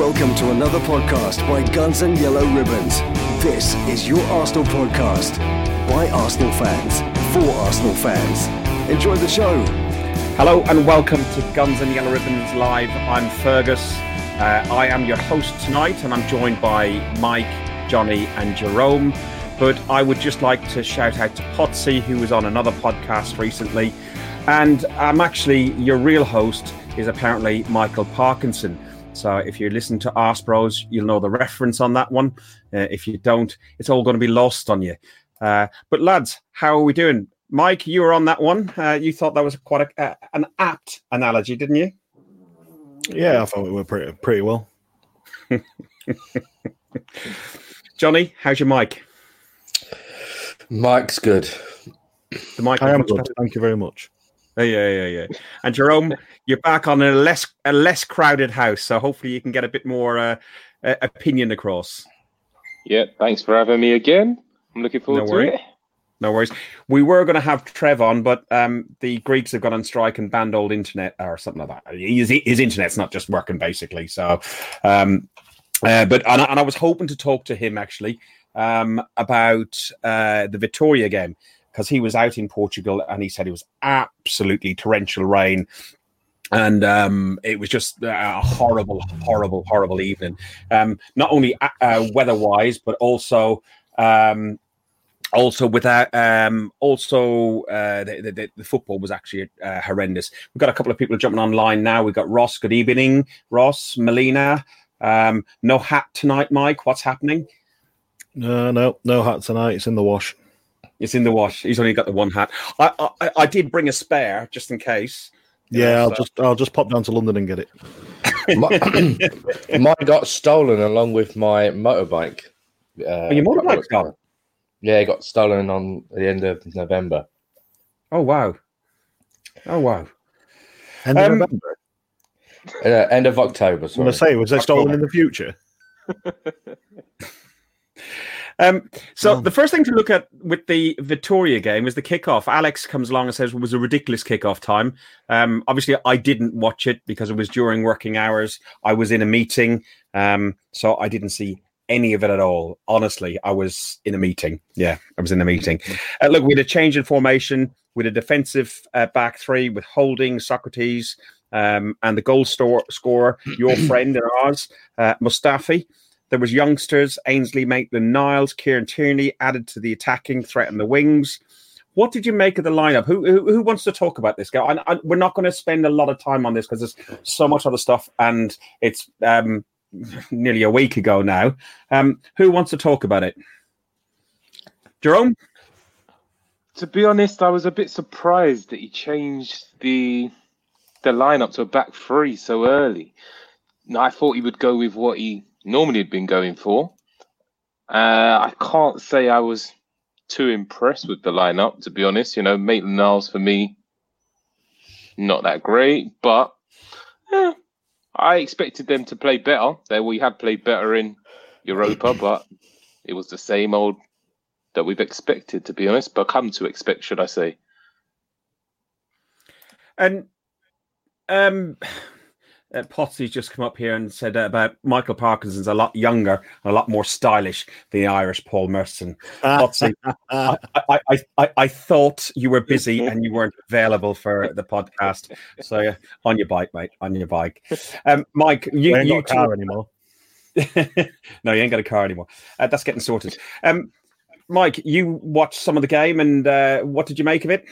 Welcome to another podcast by Guns and Yellow Ribbons. This is your Arsenal podcast by Arsenal fans for Arsenal fans. Enjoy the show. Hello and welcome to Guns and Yellow Ribbons Live. I'm Fergus. Uh, I am your host tonight and I'm joined by Mike, Johnny, and Jerome. But I would just like to shout out to Potsy, who was on another podcast recently. And I'm actually your real host is apparently Michael Parkinson. So if you listen to Arse Bros, you'll know the reference on that one. Uh, if you don't, it's all going to be lost on you. Uh, but lads, how are we doing? Mike, you were on that one. Uh, you thought that was quite a, uh, an apt analogy, didn't you? Yeah, I thought we were pretty pretty well. Johnny, how's your mic? Mike's good. The mic. I am good. Thank you very much. Yeah, yeah, yeah. And Jerome, you're back on a less a less crowded house, so hopefully you can get a bit more uh, uh, opinion across. Yeah, thanks for having me again. I'm looking forward No to worry. it. No worries. We were going to have Trev on, but um, the Greeks have gone on strike and banned old internet or something like that. His, his internet's not just working, basically. So, um, uh, but and I, and I was hoping to talk to him actually um, about uh, the Victoria game because he was out in Portugal and he said it was absolutely torrential rain. And um, it was just a horrible, horrible, horrible evening. Um, not only uh, uh, weather-wise, but also um, also without um also uh the, the, the football was actually uh, horrendous we've got a couple of people jumping online now we've got ross good evening ross melina um no hat tonight mike what's happening No, no, no hat tonight. It's in the wash. It's in the wash he's only got the one hat i i, I did bring a spare just in case Yeah, I'll so- just I'll just pop down to London and get it. My, mine got stolen along with my motorbike. Uh, oh, your motorbike's gone Yeah, it got stolen on the end of November. oh wow oh wow End of Um, November. Uh, end of October. I'm gonna say, was they stolen in the future? Um, so Oh. the first thing to look at with the Victoria game was the kickoff. Alex comes along and says it was a ridiculous kickoff time. Um, obviously, I didn't watch it because it was during working hours. I was in a meeting, um, so I didn't see any of it at all. Honestly, I was in a meeting. Yeah, I was in a meeting. Uh, look, we had a change in formation with a defensive uh, back three with Holding, Sokratis, um, and the goal store, scorer, your friend and ours, uh, Mustafi. There was youngsters, Ainsley Maitland Niles, Kieran Tierney added to the attacking threat in the wings. What did you make of the lineup? Who who, who wants to talk about this guy? I, I, we're not going to spend a lot of time on this because there's so much other stuff, and it's um, nearly a week ago now. Um, who wants to talk about it? Jerome? To be honest, I was a bit surprised that he changed the the lineup to a back three so early. I thought he would go with what he normally had been going for. Uh, I can't say I was too impressed with the lineup, to be honest. You know, Maitland Niles for me, not that great, but eh, I expected them to play better. They we have played better in Europa, but it was the same old that we've expected, to be honest, but come to expect, should I say? And um, uh, Potsy's just come up here and said about Michael Parkinson's a lot younger and a lot more stylish than the Irish Paul Merson. Potsy, I, I, I, I, thought you were busy and you weren't available for the podcast. So uh, on your bike, mate, on your bike. Um, Mike, you, ain't you got a car anymore. no, you ain't got a car anymore. Uh, that's getting sorted. Um, Mike, you watched some of the game, and uh, what did you make of it?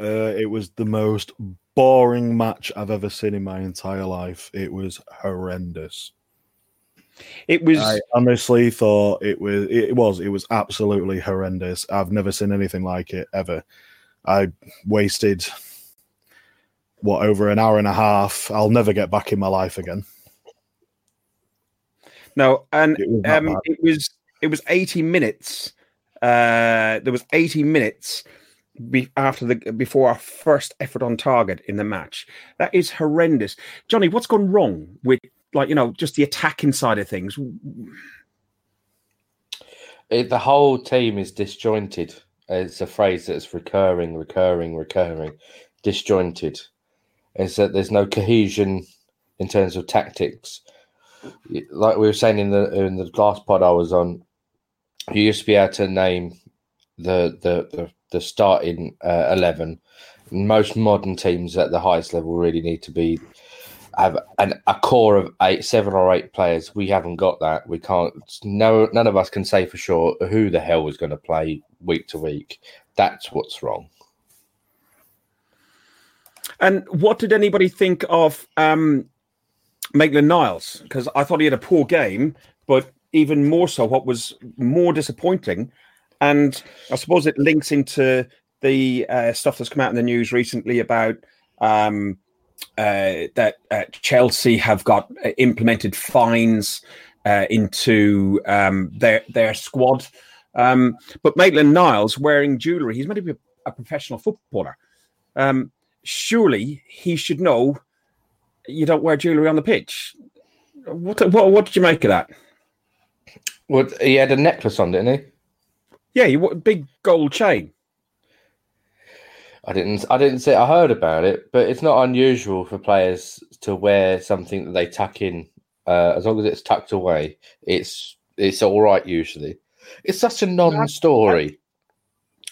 Uh, it was the most boring match I've ever seen in my entire life. It was horrendous. It was. I honestly thought it was it was it was absolutely horrendous. I've never seen anything like it ever. I wasted what over an hour and a half. I'll never get back in my life again. No, and It was um, it was it was eighty minutes. Uh, there was eighty minutes be, after the before our first effort on target in the match. That is horrendous, Johnny. What's gone wrong with like you know just the attacking side of things? It, the whole team is disjointed. It's a phrase that's recurring, recurring, recurring, disjointed. Is that there's no cohesion in terms of tactics. Like we were saying in the in the last pod I was on, you used to be able to name the the the, the starting uh, eleven. Most modern teams at the highest level really need to be have an, a core of eight, seven or eight players. We haven't got that. We can't. No, none of us can say for sure who the hell is going to play week to week. That's what's wrong. And what did anybody think of um, Maitland Niles? Because I thought he had a poor game, but even more so, what was more disappointing, and I suppose it links into the uh, stuff that's come out in the news recently about um, uh, that uh, Chelsea have got uh, implemented fines uh, into um, their their squad. Um, but Maitland Niles wearing jewellery, he's meant to be a, professional footballer. Um, surely he should know you don't wear jewellery on the pitch. What, what what did you make of that? Well, he had a necklace on, didn't he? Yeah, you want a big gold chain. I didn't. I didn't say. I heard about it, but it's not unusual for players to wear something that they tuck in. Uh, as long as it's tucked away, it's it's all right usually. It's such a non-story.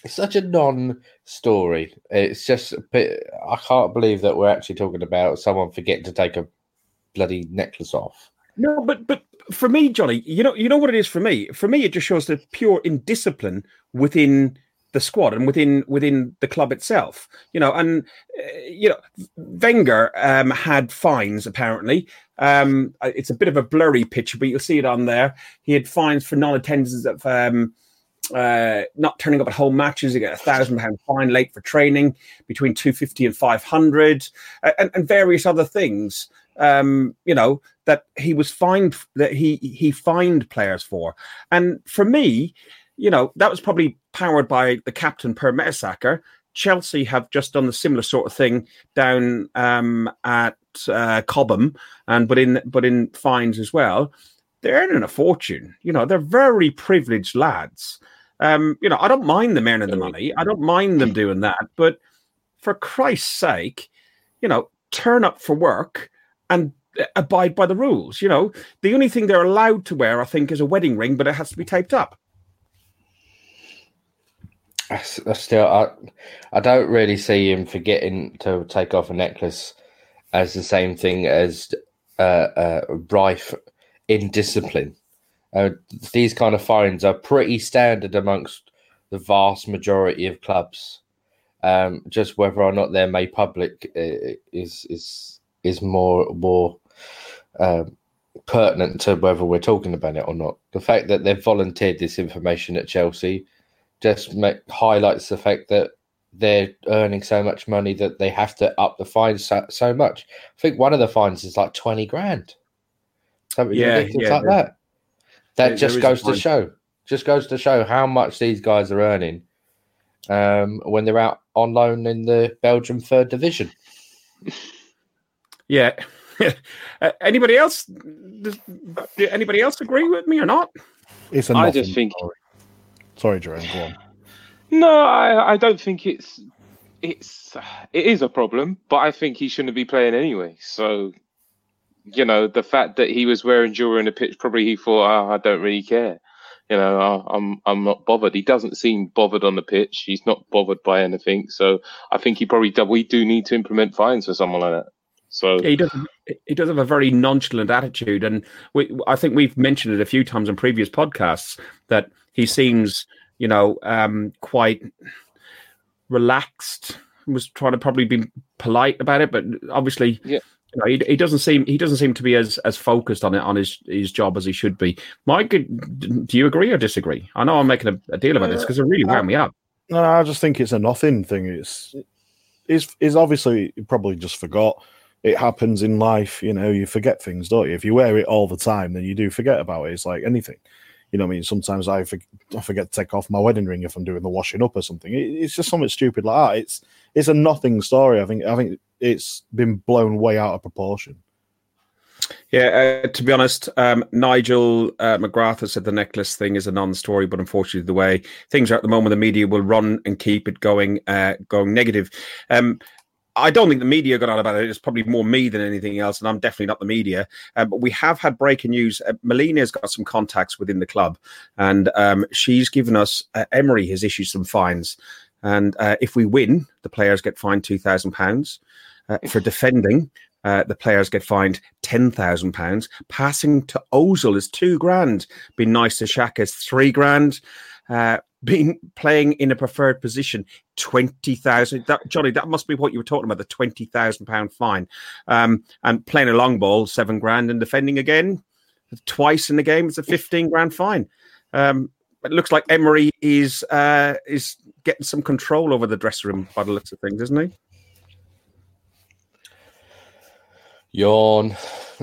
It's such a non-story. It's just a bit. I can't believe that we're actually talking about someone forgetting to take a bloody necklace off. No, but but for me, Johnny, you know, you know what it is for me. For me, it just shows the pure indiscipline within the squad and within within the club itself. You know, and uh, you know, Wenger um, had fines apparently. Um, it's a bit of a blurry picture, but you'll see it on there. He had fines for non-attendance of um, uh, not turning up at home matches. He got a thousand pound fine late for training, between two fifty and five hundred, and, and various other things. Um, you know that he was fined that he he fined players for, and for me, you know, that was probably powered by the captain Per Mertesacker. Chelsea have just done the similar sort of thing down um, at uh, Cobham, and but in but in fines as well. They're earning a fortune. You know, they're very privileged lads. Um, you know, I don't mind them earning the money. I don't mind them doing that. But for Christ's sake, you know, turn up for work and abide by the rules. You know, the only thing they're allowed to wear, I think, is a wedding ring, but it has to be taped up. I still, I, I don't really see him forgetting to take off a necklace as the same thing as uh, uh, rife indiscipline. Uh, these kind of fines are pretty standard amongst the vast majority of clubs. Um, just whether or not they're made public uh, is is is more more um, pertinent to whether we're talking about it or not. The fact that they've volunteered this information at Chelsea just make, highlights the fact that they're earning so much money that they have to up the fines so, so much. I think one of the fines is like twenty grand, something yeah, ridiculous yeah, like that. That there, just there goes to show, just goes to show how much these guys are earning um, when they're out on loan in the Belgium third division. Yeah. anybody else? Does, anybody else agree with me or not? It's a I just think story. Sorry, Jerome. Go on. No, I, I don't think it's it's it is a problem, but I think he shouldn't be playing anyway. So, you know, the fact that he was wearing jewelry in the pitch, probably he thought, oh, I don't really care. You know, I, I'm I'm not bothered. He doesn't seem bothered on the pitch. He's not bothered by anything. So I think he probably we do need to implement fines for someone like that. So yeah, he does. He does have a very nonchalant attitude, and we, I think we've mentioned it a few times in previous podcasts that he seems, you know, um, quite relaxed. Was trying to probably be polite about it, but obviously, yeah. You know, he, he doesn't seem he doesn't seem to be as as focused on it on his his job as he should be. Mike, do you agree or disagree? I know I'm making a, a deal about this because it really wound me up. No, I just think it's a nothing thing. It's is is obviously probably just forgot. It happens in life, you know. You forget things, don't you? If you wear it all the time, then you do forget about it. It's like anything. You know, I mean, sometimes I forget, I forget to take off my wedding ring if I'm doing the washing up or something. It, it's just something stupid like that. It's it's a nothing story. I think I think it's been blown way out of proportion. Yeah, uh, to be honest, um, Nigel uh, McGrath has said the necklace thing is a non-story, but unfortunately, the way things are at the moment, the media will run and keep it going, uh, going negative. Um, I don't think the media got on about it. It's probably more me than anything else, and I'm definitely not the media. Uh, but we have had breaking news. Uh, Melina's got some contacts within the club, and um, she's given us. Uh, Emery has issued some fines, and uh, if we win, the players get fined two thousand pounds uh, for defending. Uh, the players get fined ten thousand pounds. Passing to Ozil is two grand. Being nice to Xhaka is three grand. Being playing in a preferred position, twenty thousand. That Johnny, that must be what you were talking about—the twenty thousand pound fine. Um, and playing a long ball, seven grand, and defending again twice in the game, it's a fifteen grand fine. Um, it looks like Emery is uh, is getting some control over the dressing room by the looks of things, isn't he? Yawn.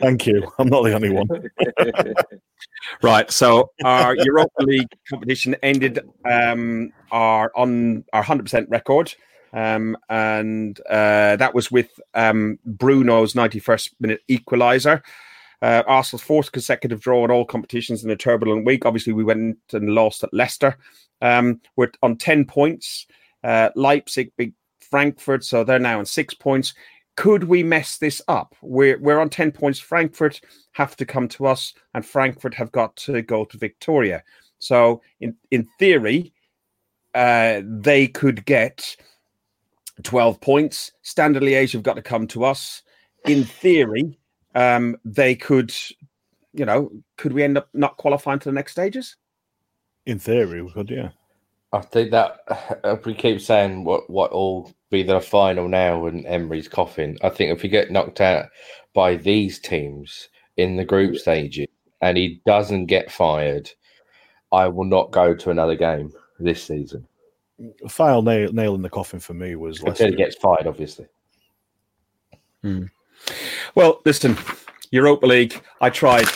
Thank you. I'm not the only one. Right. So our Europa League competition ended um, our on our hundred percent record, um, and uh, that was with um, Bruno's ninety-first minute equaliser. Uh, Arsenal's fourth consecutive draw in all competitions in a turbulent week. Obviously, we went and lost at Leicester. Um, we're on ten points. Uh, Leipzig beat Frankfurt, so they're now on six points. Could we mess this up? We're we're on ten points. Frankfurt have to come to us, and Frankfurt have got to go to Victoria. So, in in theory, uh, they could get twelve points. Standard Liège have got to come to us. In theory, um, they could, you know, could we end up not qualifying to the next stages? In theory, we could, yeah. I think that if we keep saying what what will be the final now and Emery's coughing, I think if we get knocked out by these teams in the group stages and he doesn't get fired, I will not go to another game this season. Final nail, nail in the coffin for me was Until he gets fired, obviously. Hmm. Well, listen, Europa League. I tried.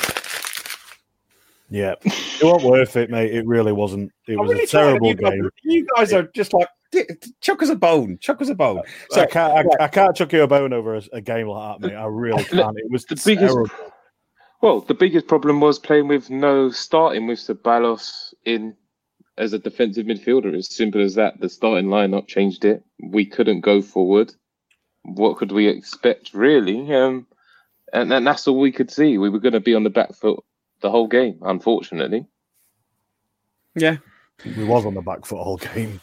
Yeah, it wasn't worth it, mate. It really wasn't. It I was really a terrible and you guys- game. You guys are just like "D- d- chuck us a bone, chuck us a bone. So I can't, I, I can't chuck you a bone over a, a game like that, mate. I really can't. It was The biggest, well, the biggest problem was playing with no starting with Ceballos in as a defensive midfielder. As simple as that. The starting lineup changed it. We couldn't go forward. What could we expect, really? Um, and, and that's all we could see. We were going to be on the back foot the whole game, unfortunately. yeah, We was on the back foot all game.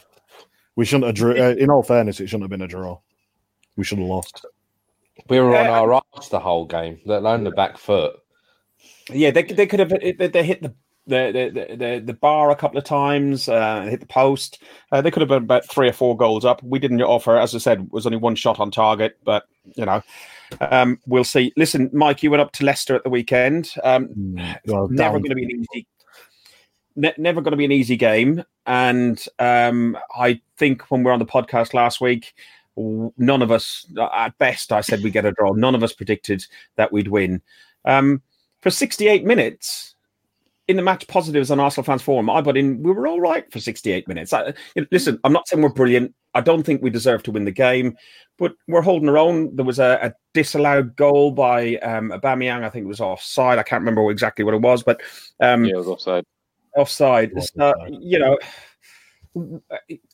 We shouldn't have drew. Uh, in all fairness, it shouldn't have been a draw. We should have lost. We were on our arse the whole game, let alone the back foot. yeah, they they could have they, they hit the. The, the, the, the bar a couple of times, uh, hit the post. Uh, they could have been about three or four goals up. We didn't offer, as I said, was only one shot on target, but you know, um, we'll see. Listen, Mike, you went up to Leicester at the weekend. Um, Well, never going to be an easy ne- never going to be an easy game and um i think when we were on the podcast last week none of us at best i said we'd get a draw none of us predicted that we'd win um for 68 minutes in the match positives on Arsenal fans forum, I put in we were all right for 68 minutes. I, listen, I'm not saying we're brilliant. I don't think we deserve to win the game, but we're holding our own. There was a, a disallowed goal by um, Aubameyang. I think it was offside. I can't remember exactly what it was, but um, Yeah, it was offside. Offside. Was So, you know,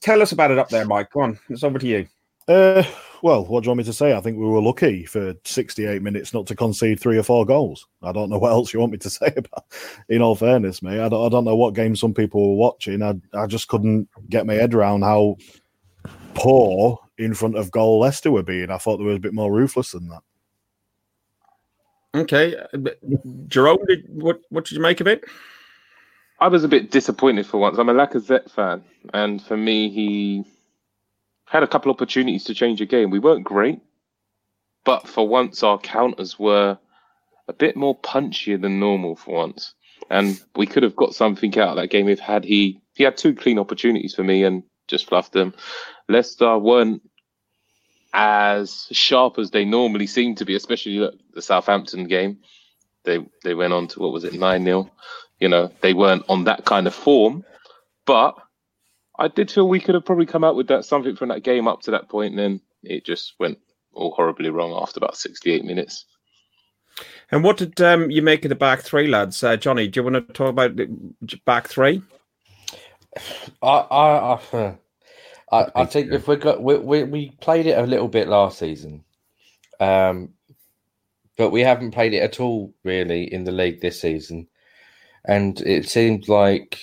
tell us about it up there, Mike. Come on, it's over to you. Uh, well, what do you want me to say? I think we were lucky for 68 minutes not to concede three or four goals. I don't know what else you want me to say about. In all fairness, mate, I don't, I don't know what game some people were watching. I, I just couldn't get my head around how poor in front of goal Leicester were being. I thought they were a bit more ruthless than that. Okay, but Jerome, did, what what did you make of it? I was a bit disappointed for once. I'm a Lacazette fan, and for me, he had a couple opportunities to change a game. We weren't great, but for once, our counters were a bit more punchier than normal for once, and we could have got something out of that game if had he he had two clean opportunities for me and just fluffed them. Leicester weren't as sharp as they normally seem to be, especially the Southampton game. They they went on to what was it nine 0 you know, they weren't on that kind of form. But I did feel we could have probably come out with that something from that game up to that point, and then it just went all horribly wrong after about 68 minutes. And what did um, you make of the back three, lads? Uh, Johnny, do you want to talk about the back three? I, I, I, I, I think if we got we, we we played it a little bit last season, um, but we haven't played it at all really in the league this season, and it seemed like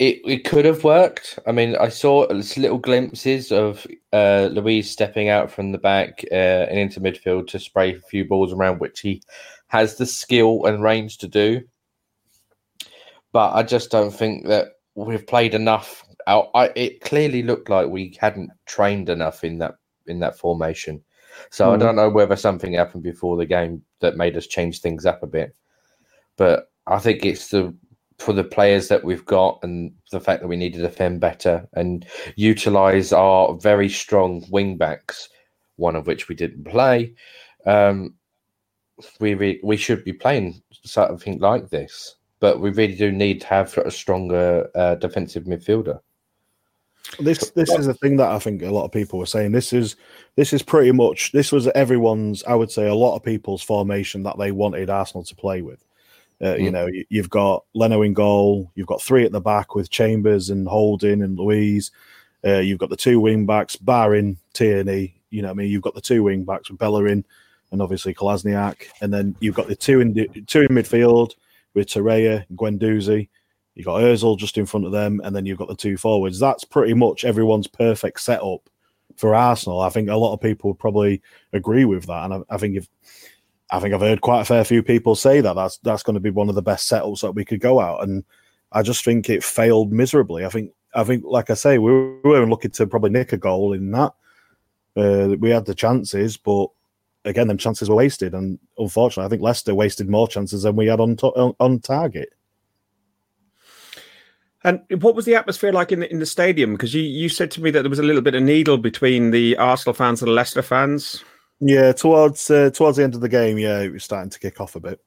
it it could have worked. I mean, I saw little glimpses of uh, Luiz stepping out from the back uh, and into midfield to spray a few balls around, which he has the skill and range to do. But I just don't think that we've played enough. Out, I, it clearly looked like we hadn't trained enough in that in that formation. So mm. I hmm. don't know whether something happened before the game that made us change things up a bit. But I think it's the for the players that we've got and the fact that we need to defend better and utilize our very strong wing backs, one of which we didn't play. Um, we re- we should be playing something like this, but we really do need to have a stronger uh, defensive midfielder. This this is a thing that I think a lot of people were saying. This is this is pretty much this was everyone's. I would say a lot of people's formation that they wanted Arsenal to play with. Uh, mm. You know, you've got Leno in goal. You've got three at the back with Chambers and Holding and Luiz. Uh, you've got the two wing backs, barring Tierney. You know, I mean, you've got the two wing backs with Bellerin and obviously Kolasinac, and then you've got the two in the, two in midfield with Torreira and Guendouzi. You've got Özil just in front of them, and then you've got the two forwards. That's pretty much everyone's perfect setup for Arsenal. I think a lot of people would probably agree with that, and I, I think if I think I've heard quite a fair few people say that that's that's going to be one of the best setups that we could go out, and I just think it failed miserably. I think I think, like I say, we, we were looking to probably nick a goal in that. Uh, we had the chances, but again, them chances were wasted, and unfortunately, I think Leicester wasted more chances than we had on to- on target. And what was the atmosphere like in the in the stadium? Because you, you said to me that there was a little bit of needle between the Arsenal fans and the Leicester fans. Yeah, towards uh, towards the end of the game, yeah, it was starting to kick off a bit.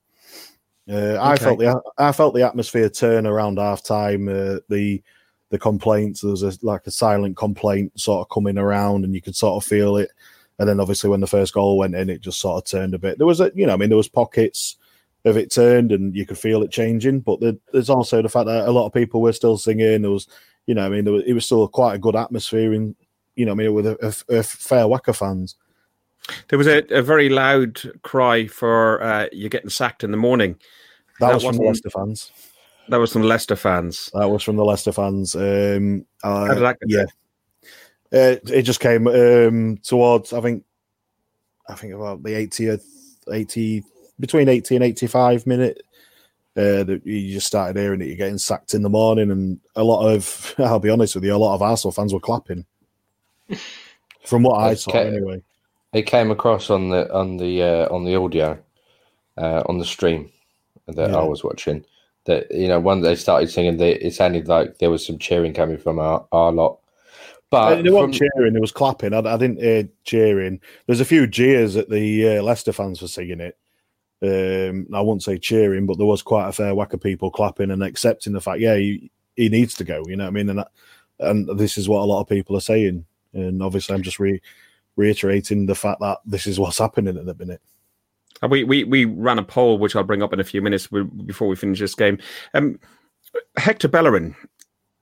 Uh, I felt the I felt the atmosphere turn around half time. Uh, the the complaints there was a, like a silent complaint sort of coming around, and you could sort of feel it. And then obviously when the first goal went in, it just sort of turned a bit. There was a you know I mean there was pockets of it turned, and you could feel it changing. But there, there's also the fact that a lot of people were still singing. There was you know I mean there was, it was still quite a good atmosphere in you know I mean with a, a, a fair whack of fans. There was a, a very loud cry for uh, you're getting sacked in the morning. That, that was from the Leicester fans. That was from Leicester fans. That was from the Leicester fans. Um, uh, yeah, uh, it just came um, towards. I think, I think about the 80th, 80 between 80 and 85 minute. Uh, that you just started hearing it. You're getting sacked in the morning, and a lot of. I'll be honest with you, a lot of Arsenal fans were clapping. From what I saw, anyway. It came across on the on the uh, on the audio uh, on the stream that yeah. I was watching. That you know, when they started singing, they, it sounded like there was some cheering coming from our, our lot. But there wasn't cheering; there was clapping. I, I, didn't hear cheering. There's a few jeers at the uh, Leicester fans for singing it. Um, I won't say cheering, but there was quite a fair whack of people clapping and accepting the fact, yeah, he, he needs to go. You know what I mean? And that, and this is what a lot of people are saying. And obviously, I'm just re- reiterating the fact that this is what's happening at the minute. We, we we ran a poll, which I'll bring up in a few minutes before we finish this game. Um, Hector Bellerin,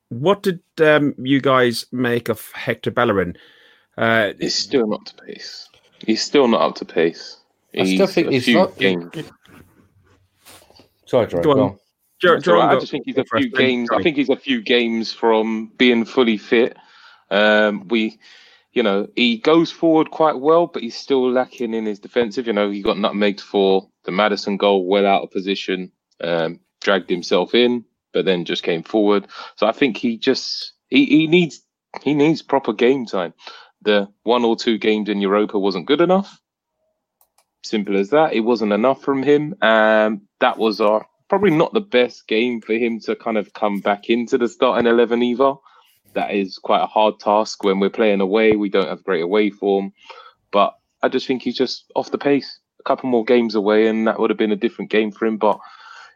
what did um, you guys make of Hector Bellerin? Uh, he's still not up to pace. He's still not up to pace. He's I still think he's not. Games. Sorry, Jordan. Go on. Jer- I just think he's a few games. I think he's a few games from being fully fit. Um, we you know, he goes forward quite well, but he's still lacking in his defensive. You know, he got nutmegged for the Maddison goal, well out of position, um, dragged himself in, but then just came forward. So I think he just he, he needs he needs proper game time. The one or two games in Europa wasn't good enough. Simple as that. It wasn't enough from him. Um, that was our probably not the best game for him to kind of come back into the starting eleven either that is quite a hard task when we're playing away. We don't have great away form, but I just think he's just off the pace. A couple more games away, and that would have been a different game for him. But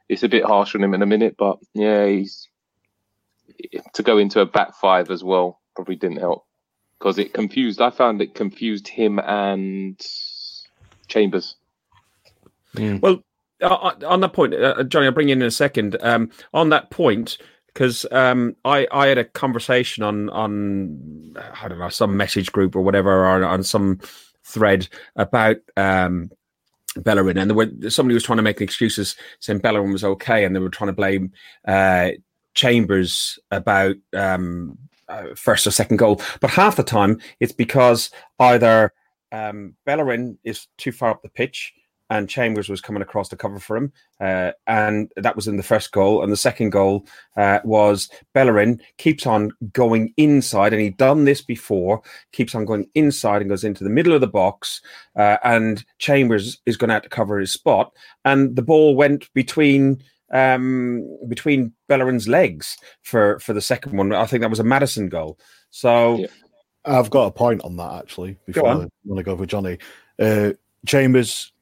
it's a bit harsh on him in a minute. But yeah, he's to go into a back five as well probably didn't help because it confused. I found it confused him and Chambers. Mm. Well, uh, on that point, uh, Johnny, I'll bring you in, in a second. Um, on that point, because um, I I had a conversation on on I don't know some message group or whatever or on some thread about um, Bellerin, and there were somebody was trying to make excuses saying Bellerin was okay, and they were trying to blame uh, Chambers about um, uh, first or second goal. But half the time, it's because either um, Bellerin is too far up the pitch and Chambers was coming across to cover for him. Uh, and that was in the first goal. And the second goal uh, was Bellerin keeps on going inside, and he'd done this before, keeps on going inside and goes into the middle of the box. Uh, and Chambers is going to have to cover his spot. And the ball went between. Um, between Bellerin's legs for for the second one, I think that was a Maddison goal. So, yeah. I've got a point on that actually. Before I want to go for Johnny, uh, Chambers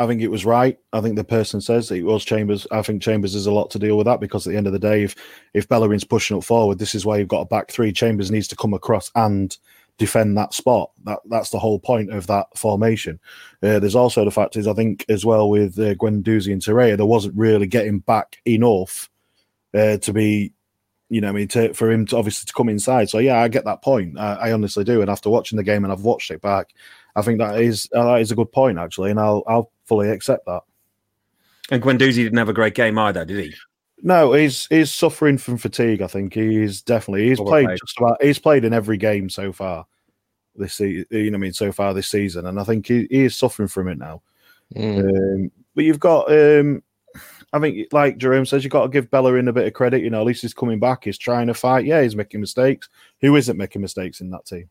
I think it was right. I think the person says it was Chambers. I think Chambers has a lot to deal with that because at the end of the day, if if Bellerin's pushing up forward, this is why you've got a back three. Chambers needs to come across and defend that spot. That that's the whole point of that formation. Uh, there's also the fact is I think as well with uh, Guendouzi and Torreira, there wasn't really getting back enough uh, to be, you know, I mean, to, for him to obviously to come inside. So yeah, I get that point. I, I honestly do. And after watching the game and I've watched it back, I think that is uh, that is a good point actually, and I'll I'll fully accept that. And Guendouzi didn't have a great game either, did he? No, he's he's suffering from fatigue. I think he's definitely he's played just about he's played in every game so far this season. You know, I mean, so far this season, and I think he, he is suffering from it now. Mm. Um, but you've got, um, I think, like Jerome says, you've got to give Bellerin a bit of credit. You know, at least he's coming back. He's trying to fight. Yeah, he's making mistakes. Who isn't making mistakes in that team?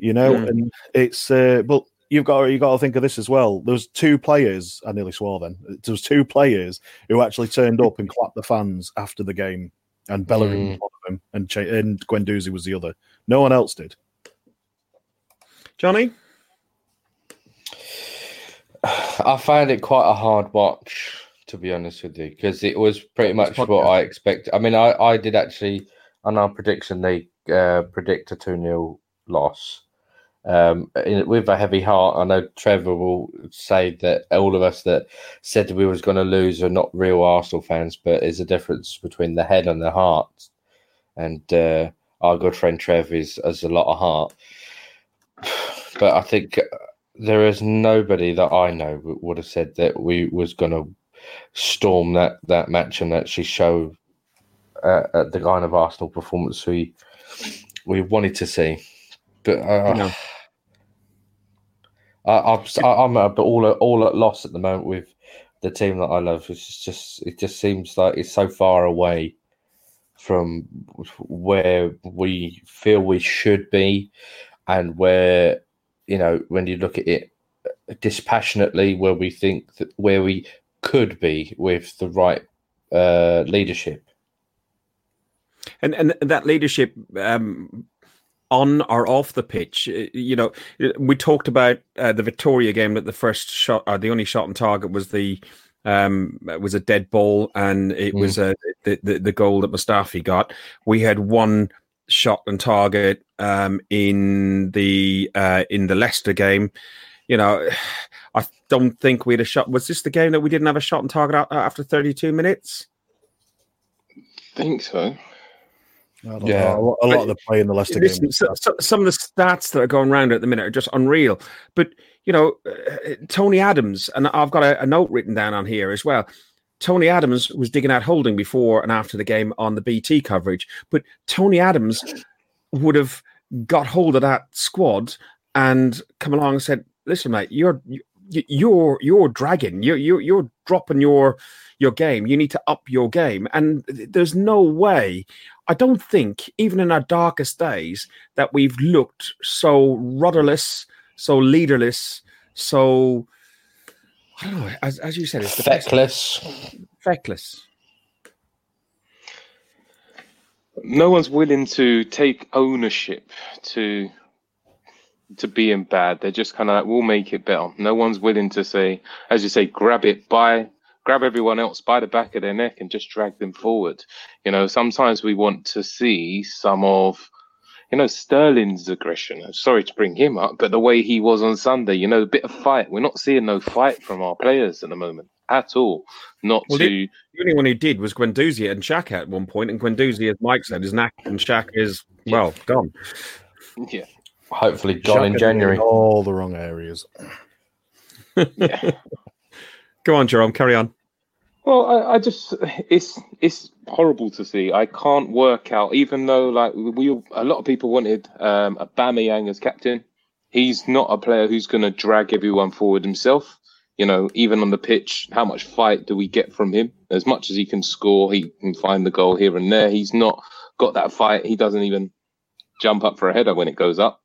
You know, mm. and it's uh, but you've got you got to think of this as well. There was two players. I nearly swore. Then there was two players who actually turned up and clapped the fans after the game, and Bellerin mm. was one of them, and Ch- and Guendouzi was the other. No one else did. Johnny, I found it quite a hard watch to be honest with you because it was pretty much what I expected. I mean, I I did actually on our prediction they uh, predict a two 0 loss um, in, with a heavy heart. I know Trevor will say that all of us that said we was going to lose are not real Arsenal fans, but there's a difference between the head and the heart. And uh, our good friend Trev is has a lot of heart, but I think there is nobody that I know would have said that we was going to storm that that match and actually show uh, the kind of Arsenal performance we we wanted to see. But uh, no. I, I'm I'm all at, all at loss at the moment with the team that I love. It's just it just seems like it's so far away from where we feel we should be, and where you know when you look at it dispassionately, where we think that where we could be with the right uh, leadership. And and that leadership um, on or off the pitch. Uh, you know, we talked about uh, the Victoria game that the first shot, or the only shot on target was the um was a dead ball, and it mm. was uh, the, the the goal that Mustafi got. We had one shot on target um in the uh in the Leicester game. You know, I don't think we had a shot. Was this the game that we didn't have a shot on target after 32 minutes? I think so yeah, know. a lot of the play in the Leicester Listen, game. So, so, some of the stats that are going around at the minute are just unreal. But you know, uh, Tony Adams, and I've got a, a, note written down on here as well. Tony Adams was digging out holding before and after the game on the BT coverage, but Tony Adams would have got hold of that squad and come along and said, "Listen, mate, you're you're you're dragging, you're you're, you're dropping your." your game. You need to up your game. And there's no way I don't think, even in our darkest days, that we've looked so rudderless, so leaderless, so I don't know. As, as you said, it's the feckless. Best. Feckless. No one's willing to take ownership to to being bad. They're just kind of like, we'll make it better. No one's willing to say, as you say, grab it by grab everyone else by the back of their neck and just drag them forward. You know, sometimes we want to see some of, you know, Sterling's aggression. I'm sorry to bring him up, but the way he was on Sunday, you know, a bit of fight. We're not seeing no fight from our players at the moment at all. Not Well, to. The only one who did was Guendouzi and Shaq at one point, and Guendouzi, as Mike said, is knack, and Shaq is well gone. Yeah. Hopefully gone in January. in all the wrong areas. yeah. Go on, Jerome, carry on. Well, I, I just it's it's horrible to see. I can't work out, even though like we a lot of people wanted um Aubameyang as captain. He's not a player who's going to drag everyone forward himself. You know, even on the pitch, how much fight do we get from him? As much as he can score, he can find the goal here and there. He's not got that fight. He doesn't even jump up for a header when it goes up.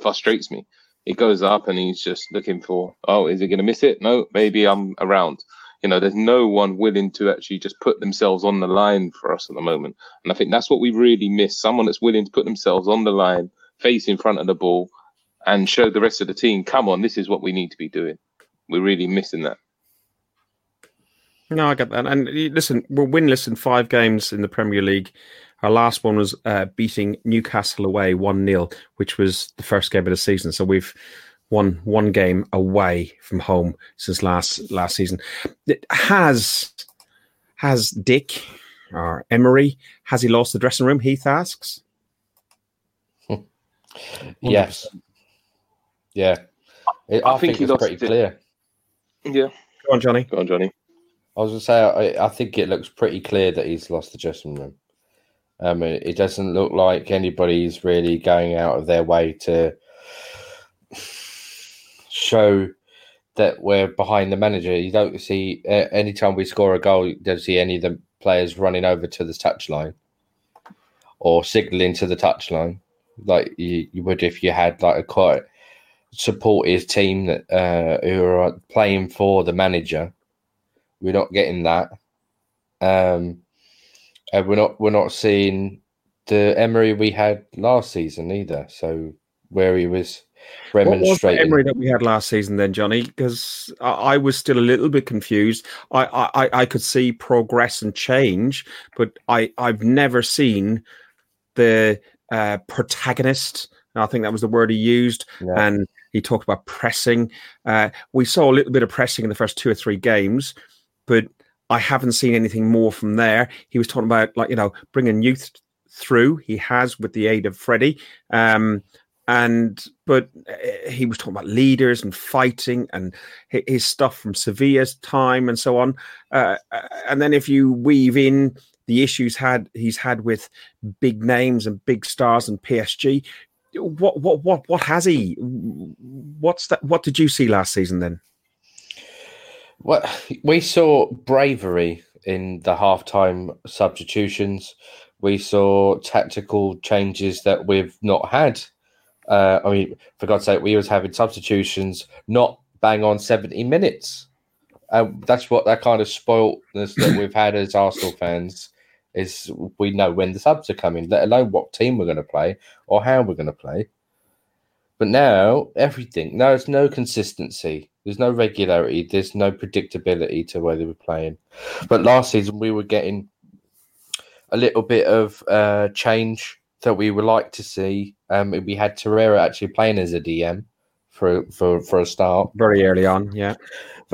Frustrates me. It goes up and he's just looking for, oh, is he going to miss it? No, maybe I'm around. You know, there's no one willing to actually just put themselves on the line for us at the moment. And I think that's what we really miss. Someone that's willing to put themselves on the line, face in front of the ball, and show the rest of the team, come on, this is what we need to be doing. We're really missing that. No, I get that. And listen, we're winless in five games in the Premier League. Our last one was uh, beating Newcastle away 1 0, which was the first game of the season. So we've won one game away from home since last last season. It has has Dick or Emery has he lost the dressing room? Heath asks. Yes. Yeah. I, I think, he it's lost pretty it. clear. Yeah. Go on, Johnny. Go on, Johnny. I was going to say, I, I think it looks pretty clear that he's lost the dressing room. Um, it, it doesn't look like anybody's really going out of their way to show that we're behind the manager. You don't see uh, anytime we score a goal, you don't see any of the players running over to the touchline or signaling to the touchline like you, you would if you had like a quite supportive team that uh, who are playing for the manager. We're not getting that. Um, and we're not we're not seeing the Emery we had last season either. So where he was What was the remonstrating. Emery that we had last season then, Johnny? Because I, I was still a little bit confused. I, I, I- I could see progress and change, but I, I've never seen the uh, protagonist. I think that was the word he used. Yeah. And he talked about pressing. Uh, we saw a little bit of pressing in the first two or three games, but I haven't seen anything more from there. He was talking about, like, you know, bringing youth through. He has with the aid of Freddie. Um, and but uh, he was talking about leaders and fighting and his stuff from Sevilla's time and so on. Uh, uh, and then if you weave in the issues had he's had with big names and big stars and PSG, what what what what has he? What's that? What did you see last season then? Well, we saw bravery in the halftime substitutions. We saw tactical changes that we've not had. Uh, I mean, for God's sake, we was having substitutions not bang on seventy minutes. Uh, that's what that kind of spoiltness that we've had as Arsenal fans is. We know when the subs are coming, let alone what team we're going to play or how we're going to play. But now everything, now there's no consistency. There's no regularity. There's no predictability to where they were playing. But last season we were getting a little bit of uh, change that we would like to see. Um, we had Torreira actually playing as a DM for for for a start Very early on, yeah.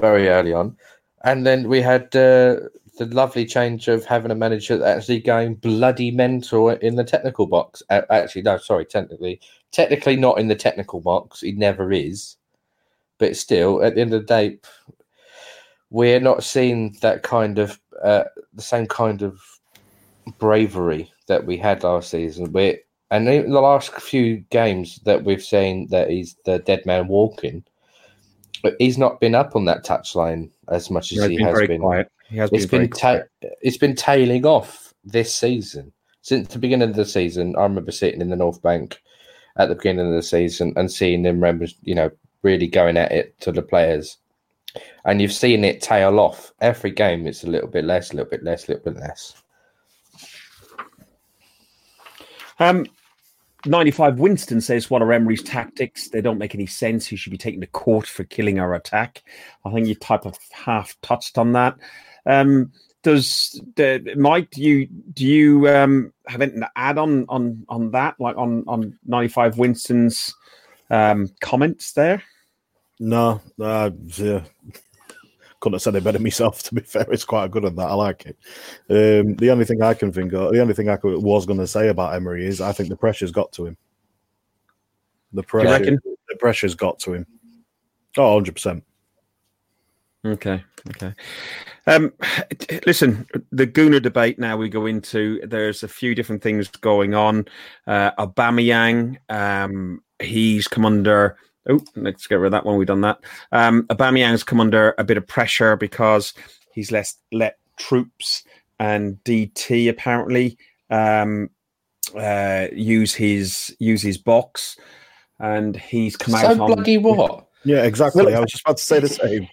very early on, and then we had uh, the lovely change of having a manager actually going bloody mental in the technical box. Actually, no, sorry, technically, technically not in the technical box. He never is, but still, at the end of the day, we're not seeing that kind of uh, the same kind of bravery that we had last season. We and in the last few games that we've seen that he's the dead man walking. But he's not been up on that touchline as much as He has he been has very been. quiet. He has It's been, been ta- it's been tailing off this season since the beginning of the season. I remember sitting in the North Bank at the beginning of the season and seeing them, you know, really going at it to the players. And you've seen it tail off every game. It's a little bit less, a little bit less, a little bit less. Um, 95 Winston says, What are Emery's tactics? They don't make any sense. He should be taken to court for killing our attack. I think you type of half touched on that. Um, does the, Mike, do you do you um, have anything to add on on on that, like on on 95 Winston's um, comments there? No, uh, yeah. couldn't have said it better myself. To be fair, it's quite good at that. I like it. Um, the only thing I can think of, the only thing I could, was going to say about Emery is I think the pressure's got to him. The pressure, the pressure's got to him. Oh, 100 percent. Okay, okay. Um, listen, the Gooner debate. Now we go into. There's a few different things going on. Uh, Aubameyang, um, he's come under. Oh, let's get rid of that one. We've done that. Um, Aubameyang's come under a bit of pressure because he's less let Troopz and DT apparently um, uh, use his use his box, and he's come So out on bloody what? Yeah, exactly. I was just about to say the same.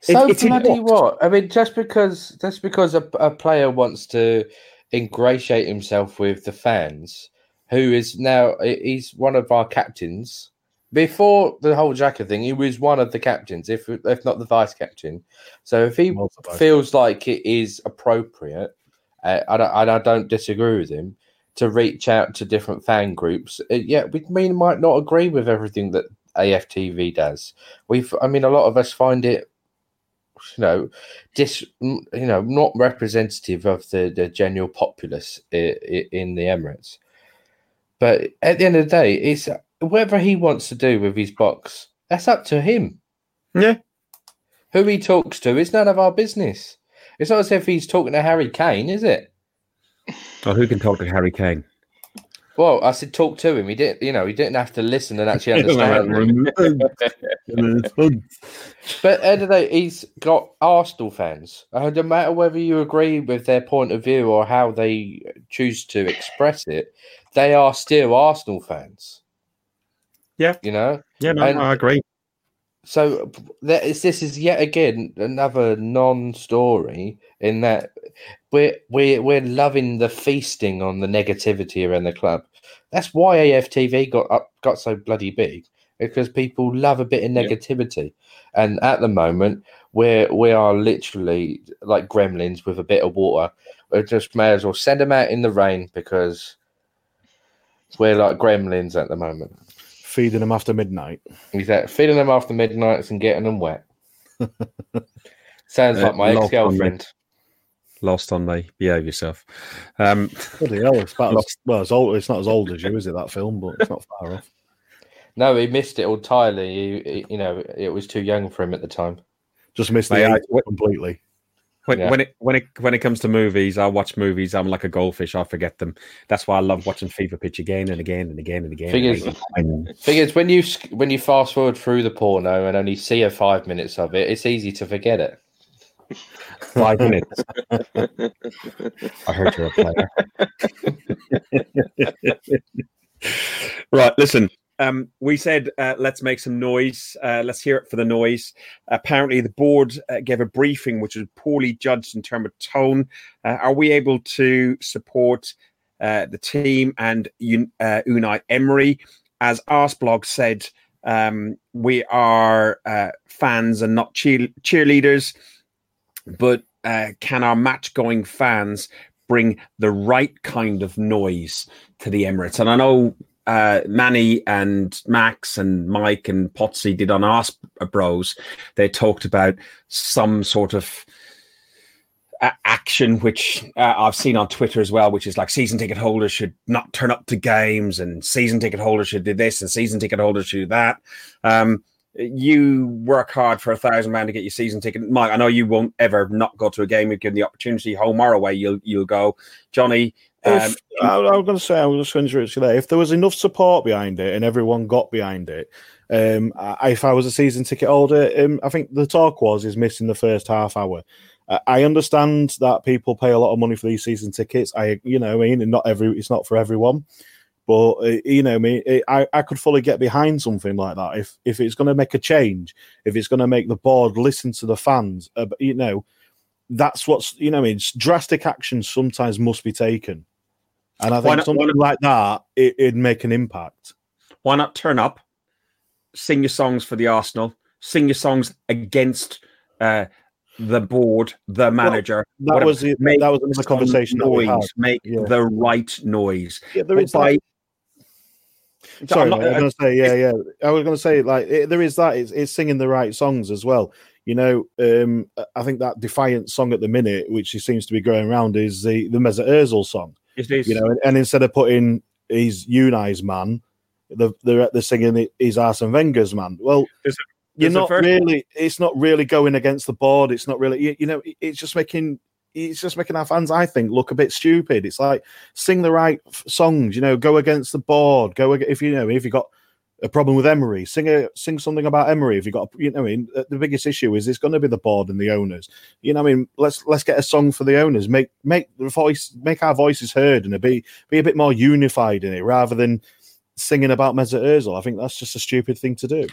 So it's in bloody what? I mean, just because just because a, a player wants to ingratiate himself with the fans, who is now he's one of our captains. Before the whole Xhaka thing, he was one of the captains, if if not the vice captain. So if he Was the vice feels like it is appropriate, uh, I don't, and I don't disagree with him to reach out to different fan groups. Uh, yeah, we mean might not agree with everything that AFTV does. We've, I mean, a lot of us find it, you know, dis, you know, not representative of the the general populace i- i- in the Emirates. But at the end of the day, it's uh, whatever he wants to do with his box. That's up to him. Yeah. Who he talks to is none of our business. It's not as if he's talking to Harry Kane, is it? Well, who can talk to Harry Kane? Well, I said talk to him. He didn't, you know, he didn't have to listen and actually understand. But at the end of the day, he's got Arsenal fans. And no matter whether you agree with their point of view or how they choose to express it, they are still Arsenal fans. Yeah. You know? yeah, no, And- I agree. So that is, this is yet again another non-story in that we're we're we're loving the feasting on the negativity around the club. That's why AFTV got up got so bloody big because people love a bit of Yeah. negativity, and at the moment we're we are literally like gremlins with a bit of water. We just may as well send them out in the rain because we're like gremlins at the moment. Feeding them after midnight. He's out feeding them after midnights and getting them wet. Sounds Uh, like my ex girlfriend. Lost on me. Behave yourself. Um, Bloody hell, it's about as, well, it's old. It's not as old as you, is it? That film, but it's not far off. No, he missed it entirely. He, he- you know, it was too young for him at the time. Just missed the Mate, I- completely. when, Yeah. when it when it when it comes to movies, I watch movies. I'm like a goldfish. I forget them. That's why I love watching Fever Pitch again and again and again and again. Thing and is- again. Thing is, when you when you fast forward through the porno and only see a five minutes of it, it's easy to forget it. Five minutes. I heard you're a player. right, listen. Um, we said uh, let's make some noise. Uh, let's hear it for the noise. Apparently, the board uh, gave a briefing which was poorly judged in terms of tone. Uh, are we able to support uh, the team and uh, Unai Emery? As Arseblog said, um, we are uh, fans and not cheer- cheerleaders but uh, can our match going fans bring the right kind of noise to the Emirates? And I know uh, Manny and Max and Mike and Potsy did on Arse Bros. They talked about some sort of a- action, which uh, I've seen on Twitter as well, which is like season ticket holders should not turn up to games, and season ticket holders should do this, and season ticket holders should do that. Um, you work hard for a thousand pound to get your season ticket. Mike, I know you won't ever not go to a game if given the opportunity, home or away. You'll you'll go. Johnny, um, I, I was going to say, I was just going to say, there. If there was enough support behind it and everyone got behind it, um, I, if I was a season ticket holder, um, I think the talk was is missing the first half hour. Uh, I understand that people pay a lot of money for these season tickets. I, you know, I mean, and not every, it's not for everyone, but uh, you know, I mean, I, I could fully get behind something like that if if it's going to make a change, if it's going to make the board listen to the fans, uh, you know, that's what's you know, I mean, drastic actions sometimes must be taken. And I think not- something like that, it, it'd make an impact. why not turn up, sing your songs for the Arsenal, sing your songs against uh, the board, the manager. That whatever. was the, Make that was another conversation that we had. noise, make Yeah. the right noise. Yeah, there But is by- that. I'm Sorry, not- I was going to say, yeah, yeah. I was going to say, like, it, there is that. It's, it's singing the right songs as well. You know, um, I think that defiant song at the minute, which he seems to be going around, is the the Mesut Ozil song. It is. You know, and, and instead of putting his Unai's man, the, they're they're singing his Arsene Wenger's man. Well, There's you're not really. It's not really going against the board. It's not really. You, you know, it's just making. It's just making our fans, I think, look a bit stupid. It's like sing the right f- songs. You know, go against the board. Go ag- if you know if you got a problem with Emery, sing a sing something about Emery. If you got, you know, I mean, uh, the biggest issue is it's going to be the board and the owners. You know, I mean, let's let's get a song for the owners. Make make the voice, make our voices heard, and be be a bit more unified in it rather than singing about Mesut Ozil. I think that's just a stupid thing to do.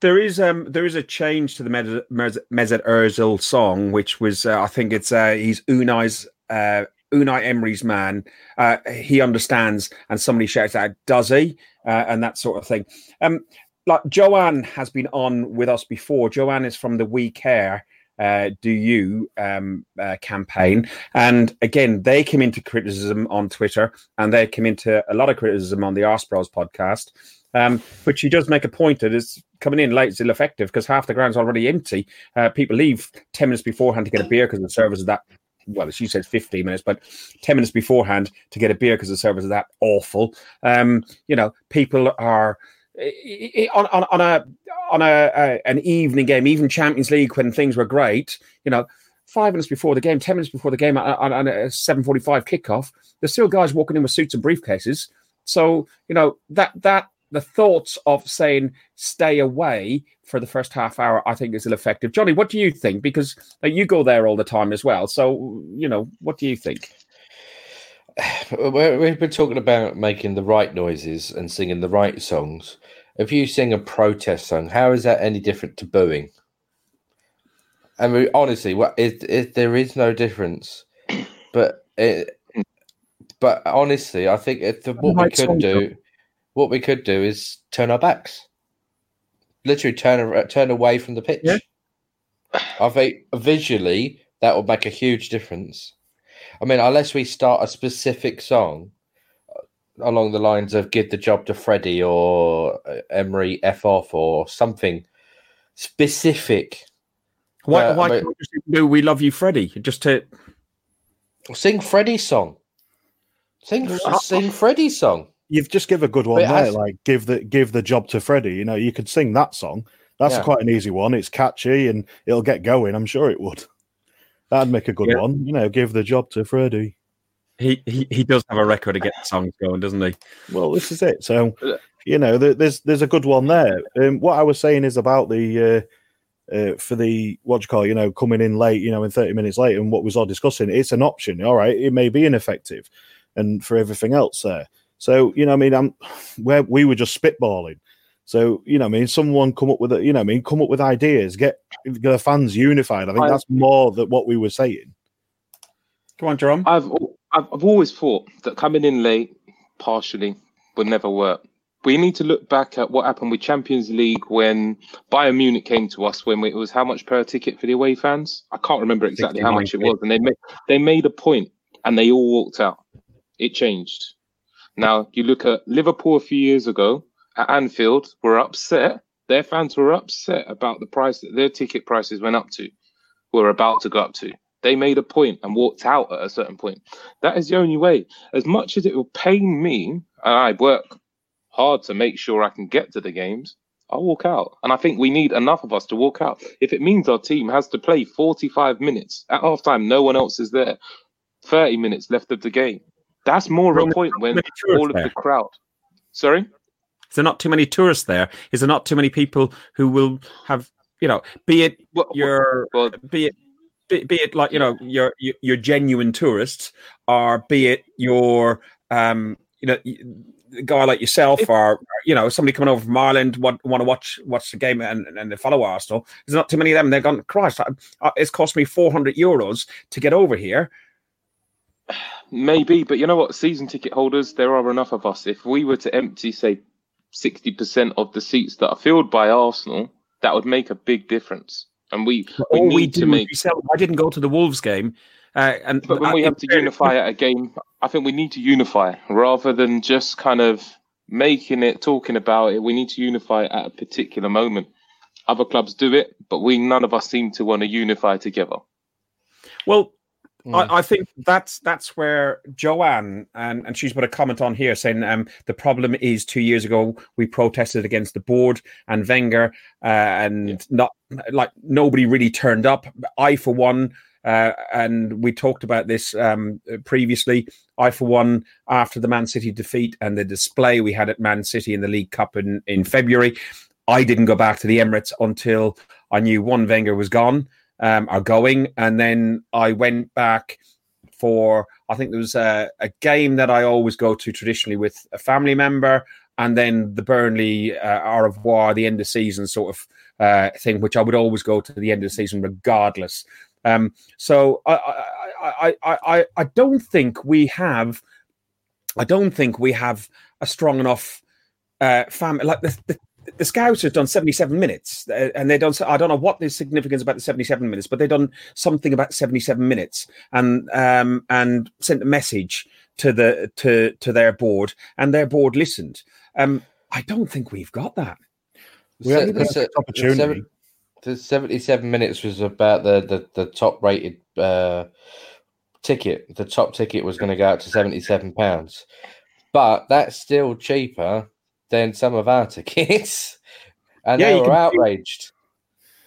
There is um there is a change to the Mesut Mes- Mesut Ozil song, which was uh, I think it's uh, he's Unai's uh, Unai Emery's man. Uh, he understands, and somebody shouts out, "Does he?" Uh, and that sort of thing. Um, like Joanne has been on with us before. Joanne is from the We Care. Uh, do you um, uh, campaign? And again, they came into criticism on Twitter, and they came into a lot of criticism on the Arse Bros podcast. Um, but she does make a point that it's coming in late is ill effective because half the ground's already empty. Uh, people leave 10 minutes beforehand to get a beer because the service is that, well, she says 15 minutes, but 10 minutes beforehand to get a beer because the service is that awful. Um, you know, people are on, on, on a on a, a an evening game, even Champions League when things were great, you know, five minutes before the game, ten minutes before the game, on, on a seven forty-five kickoff, there's still guys walking in with suits and briefcases. So you know that that the thoughts of saying stay away for the first half hour, I think is ill effective. Johnny, what do you think? Because you go there all the time as well. So you know, what do you think? we- We've been talking about making the right noises and singing the right songs. If you sing a protest song, how is that any different to booing? I mean, honestly, what if, if there is no difference? But it, but honestly, I think if the, what we could do, what we could do is turn our backs, literally turn turn away from the pitch. Yeah. I think visually that would make a huge difference. I mean, unless we start a specific song uh, along the lines of "Give the job to Freddie" or uh, "Emery f off" or something specific, Why, Uh, why I mean- can't we do "We Love You, Freddie"? Just to sing Freddie's song. Sing, sing Freddie's song. You've just give a good one But there, has- like give the give the job to Freddie. You know, you could sing that song. That's Yeah. quite an easy one. It's catchy and it'll get going. I'm sure it would. That'd make a good Yeah. one. You know, give the job to Freddie. he, he he does have a record to get the songs going, doesn't he? Well, this is it. So, you know, there's there's a good one there. Um, what I was saying is about the uh, uh, for the what do you call it, you know coming in late, you know, in 30 minutes late, and what was all discussing. It's an option. All right, it may be ineffective, and for everything else there. So you know, I mean, I'm where we were just spitballing. So you know, I mean, someone come up with a, you know, I mean, come up with ideas, get, get the fans unified. I think I- that's more than what we were saying. Come on, Jerome. I've I've, I've always thought that coming in late, partially, would never work. We need to look back at what happened with Champions League when Bayern Munich came to us. When it was how much per ticket for the away fans? I can't remember exactly how much it was, and they made they made a point, and they all walked out. It changed. Now you look at Liverpool a few years ago at Anfield, were upset. Their fans were upset about the price that their ticket prices went up to, were about to go up to. They made a point and walked out at a certain point. That is the only way. As much as it will pain me, and I work hard to make sure I can get to the games, I'll walk out. And I think we need enough of us to walk out. If it means our team has to play 45 minutes at halftime, no one else is there, 30 minutes left of the game. That's more of a point when all of there. the crowd. Sorry? Is there not too many tourists there? Is there not too many people who will have, you know, be it Well, your, well, be it, be, be it like you know your, your genuine tourists, or be it your, um, you know, guy like yourself, If- or you know somebody coming over from Ireland want want to watch watch the game and and they follow Arsenal. There's not too many of them. They're gone. Christ, it's cost me 400 euros to get over here. Maybe, but you know what? Season ticket holders, there are enough of us. If we were to empty, say, 60% of the seats that are filled by Arsenal, that would make a big difference. And we, we All need we to do make. sell. I didn't go to the Wolves game, uh, and But when I- we have to unify at a game, I think we need to unify rather than just kind of making it, talking about it. We need to unify at a particular moment. other clubs do it, but we none of us seem to want to unify together. Well, Mm. I, I think that's that's where Joanne and, and she's put a comment on here saying um, the problem is two years ago we protested against the board and Wenger uh, and not like nobody really turned up. I for one, uh, and we talked about this um, previously. I for one, after the Man City defeat and the display we had at Man City in the League Cup in in February, I didn't go back to the Emirates until I knew one Wenger was gone um, are going. And then I went back for, I think there was a, a, game that I always go to traditionally with a family member, and then the Burnley uh, au revoir, the end of season sort of uh, thing, which I would always go to the end of the season regardless. Um, so I, I, I, I, I don't think we have, I don't think we have a strong enough uh, family. Like the, the, the Scouts have done 77 minutes uh, and they done, I don't know what the significance about the 77 minutes, but they've done something about 77 minutes and, um, and sent a message to the, to, to their board and their board listened. Um, I don't think we've got that. We had the opportunity. The 77 minutes was about the, the, the top rated uh, ticket. The top ticket was going to go out to 77 pounds, but that's still cheaper than some of our tickets, and yeah, they were outraged.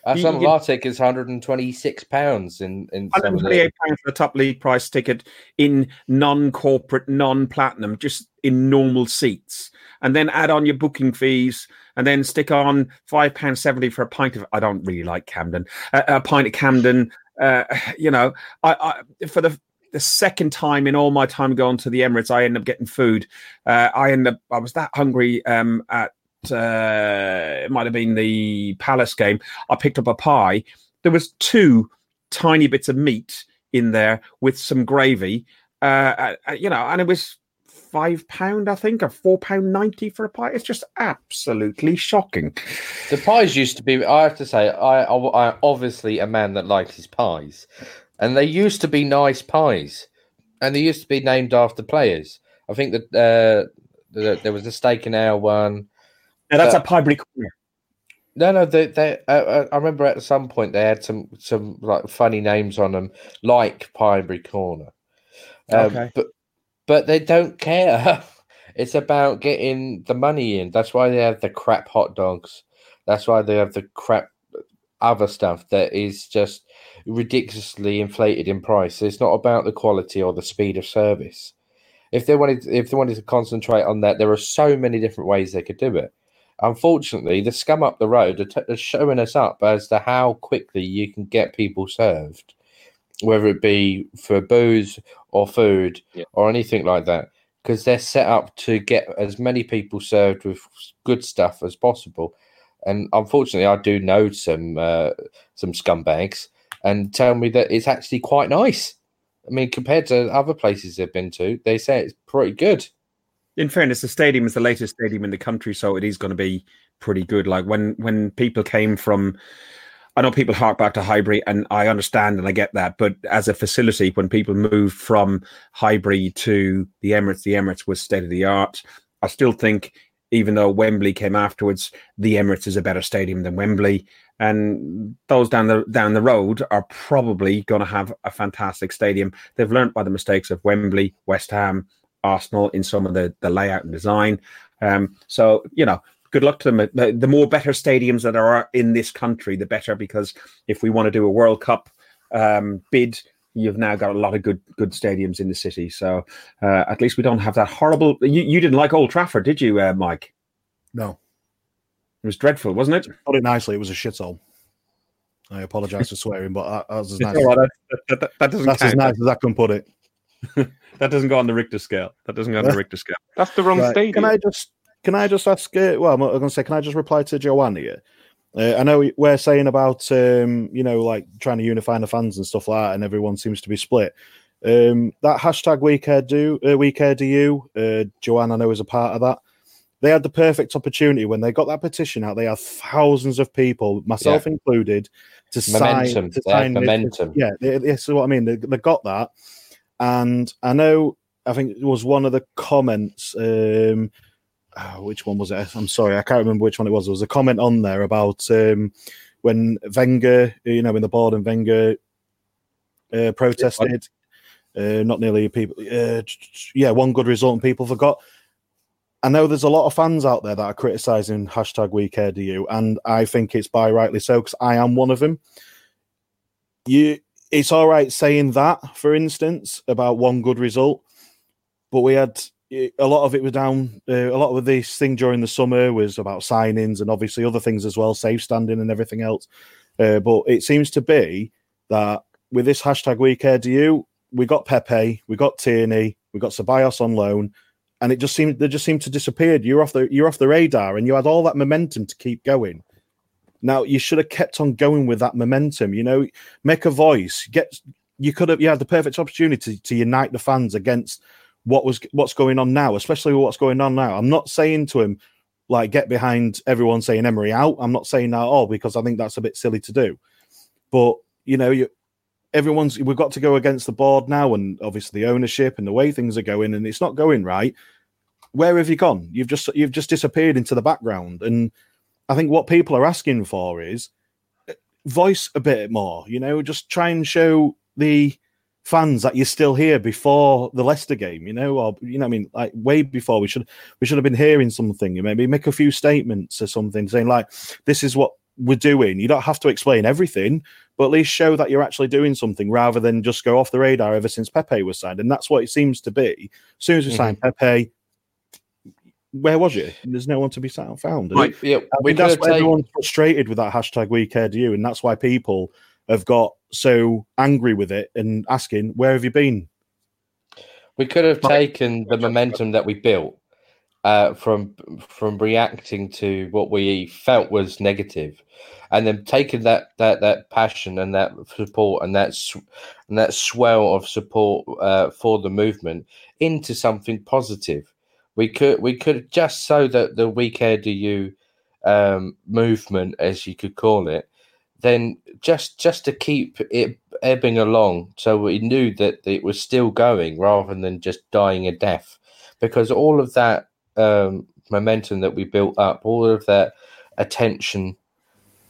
Uh, some of our tickets, hundred and twenty-six pounds in in. Hundred twenty-eight pounds for the top league price ticket in non-corporate, non-platinum, just in normal seats, and then add on your booking fees, and then stick on five pounds seventy for a pint of. I don't really like Camden. Uh, a pint of Camden. Uh, you know, I, I for the the second time in all my time going to the Emirates, I end up getting food. Uh, I end up, I was that hungry um, at, uh, it might have been the Palace game. I picked up a pie. There was two tiny bits of meat in there with some gravy, uh, uh you know, and it was five pound, I think, or four pound ninety for a pie. It's just absolutely shocking. The pies used to be. I have to say, I, I, I obviously a man that likes his pies, and they used to be nice pies, and they used to be named after players. I think that uh, the, there was a steak and ale one. Yeah, that's a Pinebury Corner. No, no, they, they uh, uh, I remember at some point they had some some like funny names on them, like Pinebury Corner. Um, okay. But but they don't care. it's about getting the money in. That's why they have the crap hot dogs. That's why they have the crap other stuff that is just ridiculously inflated in price. It's not about the quality or the speed of service. If they wanted, if they wanted to concentrate on that, there are so many different ways they could do it. Unfortunately, the scum up the road are, t- are showing us up as to how quickly you can get people served, whether it be for booze or food yeah. or anything like that, because they're set up to get as many people served with good stuff as possible. And unfortunately, I do know some uh, some scumbags and tell me that it's actually quite nice. I mean, compared to other places they've been to, they say it's pretty good. In fairness, the stadium is the latest stadium in the country, so it is going to be pretty good. Like when when people came from, I know people hark back to Highbury, and I understand and I get that. But as a facility, when people moved from Highbury to the Emirates, the Emirates was state of the art. I still think, even though Wembley came afterwards, the Emirates is a better stadium than Wembley and those down the down the road are probably going to have a fantastic stadium. They've learned by the mistakes of Wembley, West Ham, Arsenal in some of the the layout and design. Um, so you know, good luck to them. The, the, more better stadiums that are in this country, the better. Because if we want to do a World Cup um, bid, you've now got a lot of good good stadiums in the city. So uh, at least we don't have that horrible. You, you didn't like Old Trafford, did you, uh, Mike? No. It was dreadful, wasn't it? Put it nicely, it was a shithole. I apologise for swearing, but that, that was as nice. Right, that, that, that, doesn't That's count. as nice as I can put it. that doesn't go on the Richter scale. That doesn't go on the Richter scale. That's the wrong right. stadium. Can I just can I just ask? Uh, well, I'm going to say, can I just reply to Joanne here? Uh, I know we're saying about um, you know like trying to unify the fans and stuff like that, and everyone seems to be split. Um, that hashtag we care do uh, we care do you, uh, Joanne? I know is a part of that they had the perfect opportunity when they got that petition out. They had thousands of people, myself yeah. included, to momentum. sign. To sign momentum. Yeah, this is what I mean. They, they, got that, and I know. I think it was one of the comments. Um, uh, which one was it? I'm sorry, I can't remember which one it was. There was a comment on there about um, when Wenger, you know, when the board and Wenger uh, protested. Uh, not nearly people. Uh, yeah, one good result and people forgot. I know there's a lot of fans out there that are criticizing hashtag We Care Do You, and I think it's by rightly so because I am one of them. You, it's all right saying that, for instance, about one good result, but we had a lot of it was down. Uh, a lot of this thing during the summer was about signings and obviously other things as well, safe standing and everything else. Uh, but it seems to be that with this hashtag We Care Do You, we got Pepe, we got Tierney, we got Ceballos on loan, and it just seemed they just seemed to disappear. You're off the you're off the radar, and you had all that momentum to keep going. Now you should have kept on going with that momentum. You know, make a voice. Get you could have you had the perfect opportunity to unite the fans against what was what's going on now, especially what's going on now. I'm not saying to him like get behind everyone saying Emery out. I'm not saying that at all because I think that's a bit silly to do. But you know, you everyone's we've got to go against the board now, and obviously the ownership and the way things are going, and it's not going right. Where have you gone? You've just you've just disappeared into the background, and I think what people are asking for is uh, voice a bit more. You know, just try and show the fans that you're still here before the Leicester game, you know, or you know, I mean, like way before we should we should have been hearing something. You maybe make a few statements or something saying like, "This is what we're doing." You don't have to explain everything, but at least show that you're actually doing something rather than just go off the radar ever since Pepe was signed. And that's what it seems to be. As soon as we mm-hmm. signed Pepe, where was you? There's no one to be found. And right, yeah, we that's why take... everyone's frustrated with that hashtag We Care Do You, and that's why people have got so angry with it and asking, "Where have you been?" We could have taken the momentum that we built uh, from from reacting to what we felt was negative, and then taking that that that passion and that support and that and that swell of support uh, for the movement into something positive. We could we could just so that the We Care Do You um, movement, as you could call it, then just just to keep it ebbing along, so we knew that it was still going rather than just dying a death, because all of that um, momentum that we built up, all of that attention,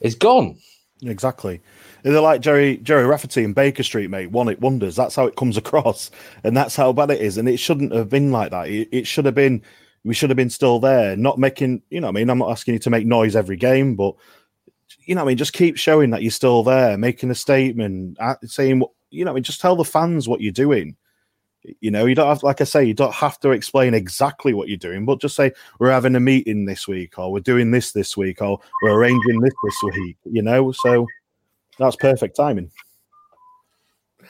is gone. Exactly. They're like Jerry Gerry Rafferty and Baker Street, mate. One it wonders. That's how it comes across, and that's how bad it is. And it shouldn't have been like that. It, it should have been. We should have been still there, not making. You know, I mean, I'm not asking you to make noise every game, but you know, I mean, just keep showing that you're still there, making a statement, saying, you know, I mean, just tell the fans what you're doing. You know, you don't have, like I say, you don't have to explain exactly what you're doing, but just say we're having a meeting this week, or we're doing this this week, or we're arranging this this week. You know, so that's perfect timing.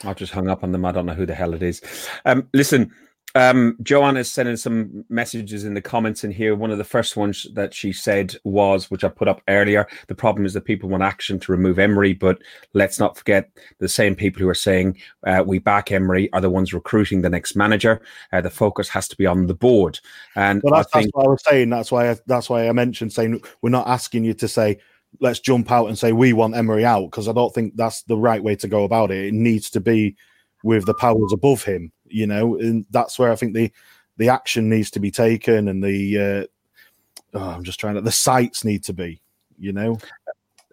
I've just hung up on them. I don't know who the hell it is. Um, listen, um, Joanne is sending some messages in the comments in here. One of the first ones that she said was, which I put up earlier, the problem is that people want action to remove Emery, but let's not forget the same people who are saying uh, we back Emery are the ones recruiting the next manager. Uh, the focus has to be on the board. And well, that's, I think, that's what I was saying. That's why I, that's why I mentioned saying we're not asking you to say let's jump out and say we want Emery out because I don't think that's the right way to go about it. It needs to be with the powers above him you know, and that's where I think the the action needs to be taken and the uh, oh, I'm just trying to the sites need to be, you know.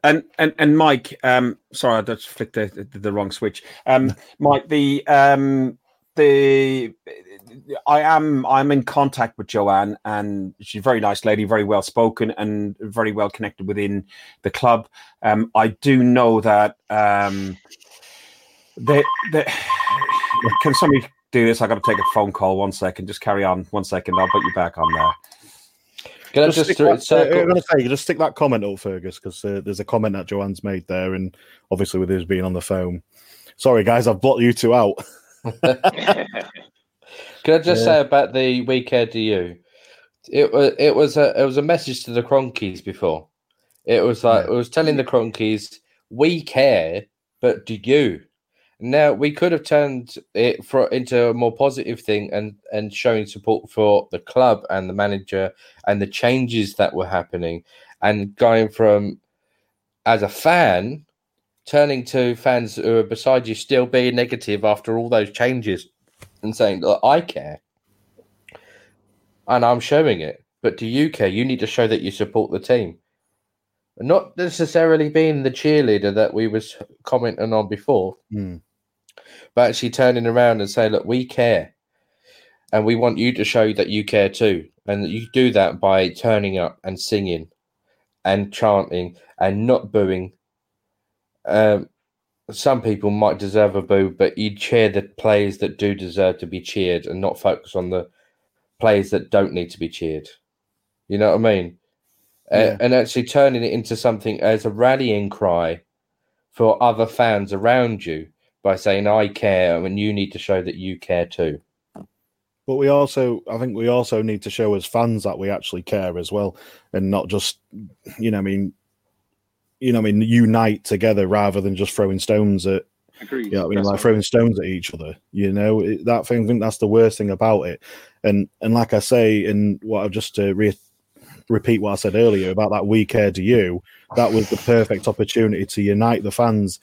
And and and Mike, um, sorry, I just flicked the, the, the wrong switch. Um, Mike, the um, the I am I'm in contact with Joanne, and she's a very nice lady, very well spoken, and very well connected within the club. Um, I do know that um, the the can somebody do this. I got to take a phone call. One second. Just carry on. One second. I'll put you back on there. Can just, just that, uh, I'm going to say, just stick that comment up, Fergus, because uh, there's a comment that Joanne's made there, and obviously with his being on the phone. Sorry, guys, I've blocked you two out. Can I just yeah. say about the We Care Do You? It was it was a it was a message to the Kroenkes before. It was like yeah. it was telling the Kroenkes, we care, but do you? Now we could have turned it for into a more positive thing and and showing support for the club and the manager and the changes that were happening, and going from as a fan turning to fans who are beside you still being negative after all those changes and saying that I care and I'm showing it But do you care? You need to show that you support the team. Not necessarily being the cheerleader that we was commenting on before, Hmm. But actually turning around and say, look, we care. And we want you to show that you care too. And you do that by turning up and singing and chanting and not booing. Um, some people might deserve a boo, but you cheer the players that do deserve to be cheered and not focus on the players that don't need to be cheered. You know what I mean? Yeah. and actually turning it into something as a rallying cry for other fans around you by saying, I care, and you need to show that you care too. But we also, I think we also need to show as fans that we actually care as well, and not just, you know, I mean, you know, I mean, unite together rather than just throwing stones at, Agreed. you know, I mean, That's like what- throwing stones at each other. You know, it, that thing. I think that's the worst thing about it. And and like I say, and what I've just to re- repeat what I said earlier about that we care to you. That was the perfect opportunity to unite the fans.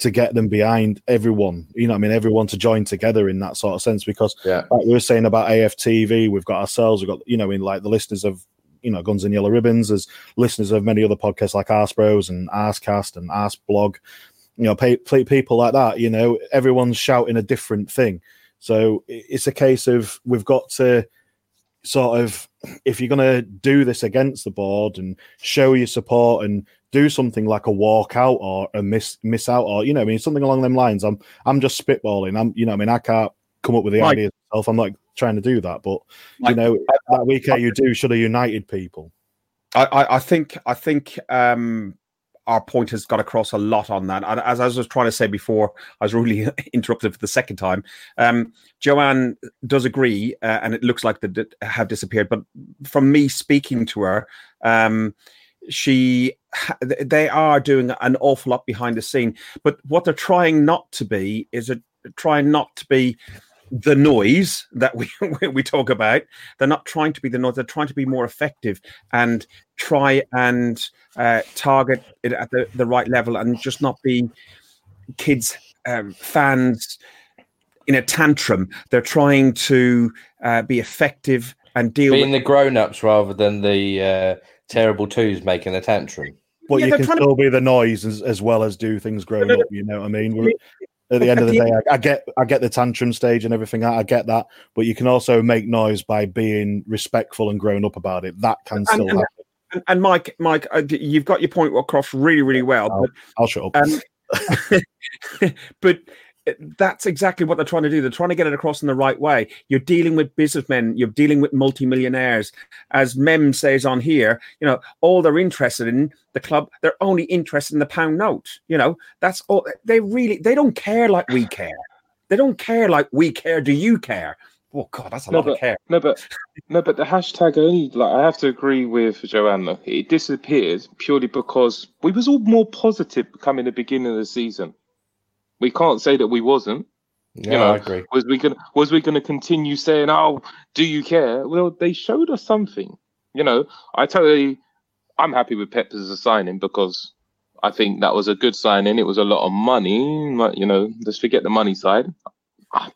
To get them behind everyone, you know, I mean, everyone to join together in that sort of sense, because Yeah. like we were saying about AFTV, we've got ourselves, we've got, you know, in like the listeners of, you know, Guns and Yellow Ribbons, as listeners of many other podcasts like Arse Bros and Arsecast and Arse Blog, you know, pay, play, people like that, you know, everyone's shouting a different thing. So it's a case of we've got to sort of, if you're going to do this against the board and show your support and do something like a walkout or a miss miss out or you know, I mean something along them lines. I'm I'm just spitballing. I'm you know, I mean I can't come up with the Mike. ideas myself. I'm not trying to do that, but Mike, you know that weekend you do should have united people. I, I, I think I think um, our point has got across a lot on that. And as I was trying to say before, I was really interrupted for the second time. Um, Joanne does agree, uh, and it looks like they have disappeared. But from me speaking to her, um, she they are doing an awful lot behind the scene. But what they're trying not to be is a, trying not to be the noise that we we talk about. They're not trying to be the noise. They're trying to be more effective and try and uh, target it at the, the right level and just not be kids um, fans in a tantrum. They're trying to uh, be effective and deal Being with. the grown ups rather than the uh, terrible twos making a tantrum. But Yeah, you can trying to- still be the noise as, as well as do things grown up. You know what I mean? We're, at the end of the day, I, I get I get the tantrum stage and everything. I, I get that, but you can also make noise by being respectful and grown up about it. That can still and- happen. And, and Mike, Mike, uh, you've got your point across really, really well. Oh. But I'll shut up. Um, but that's exactly what they're trying to do. They're trying to get it across in the right way. You're dealing with businessmen. You're dealing with multimillionaires. As Mem says on here, you know, all they're interested in the club. They're only interested in the pound note. You know, that's all. They really they don't care like we care. They don't care like we care. Do you care? Oh God, that's a No, lot of care. No, but no, but the hashtag only like I have to agree with Joanna. It disappeared purely because we was all more positive coming the beginning of the season. We can't say that we wasn't. Yeah, know, I agree. Was we gonna was we gonna continue saying, "Oh, do you care?" Well, they showed us something. You know, I totally, I'm happy with Pep as a signing because I think that was a good signing. It was a lot of money. Like, you know, let's forget the money side. Ah,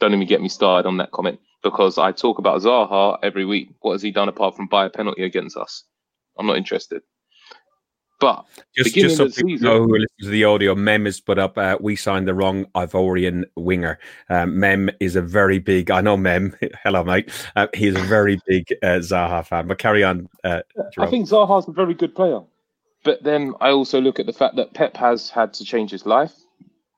Don't even get me started on that comment because I talk about Zaha every week. What has he done apart from buy a penalty against us? I'm not interested. But Just, just so the people season- know who to the audio, Mem has put up, uh, we signed the wrong Ivorian winger. Um, Mem is a very big, I know Mem, hello mate, uh, he's a very big uh, Zaha fan, but carry on. Uh, I think Zaha's a very good player. But then I also look at the fact that Pep has had to change his life.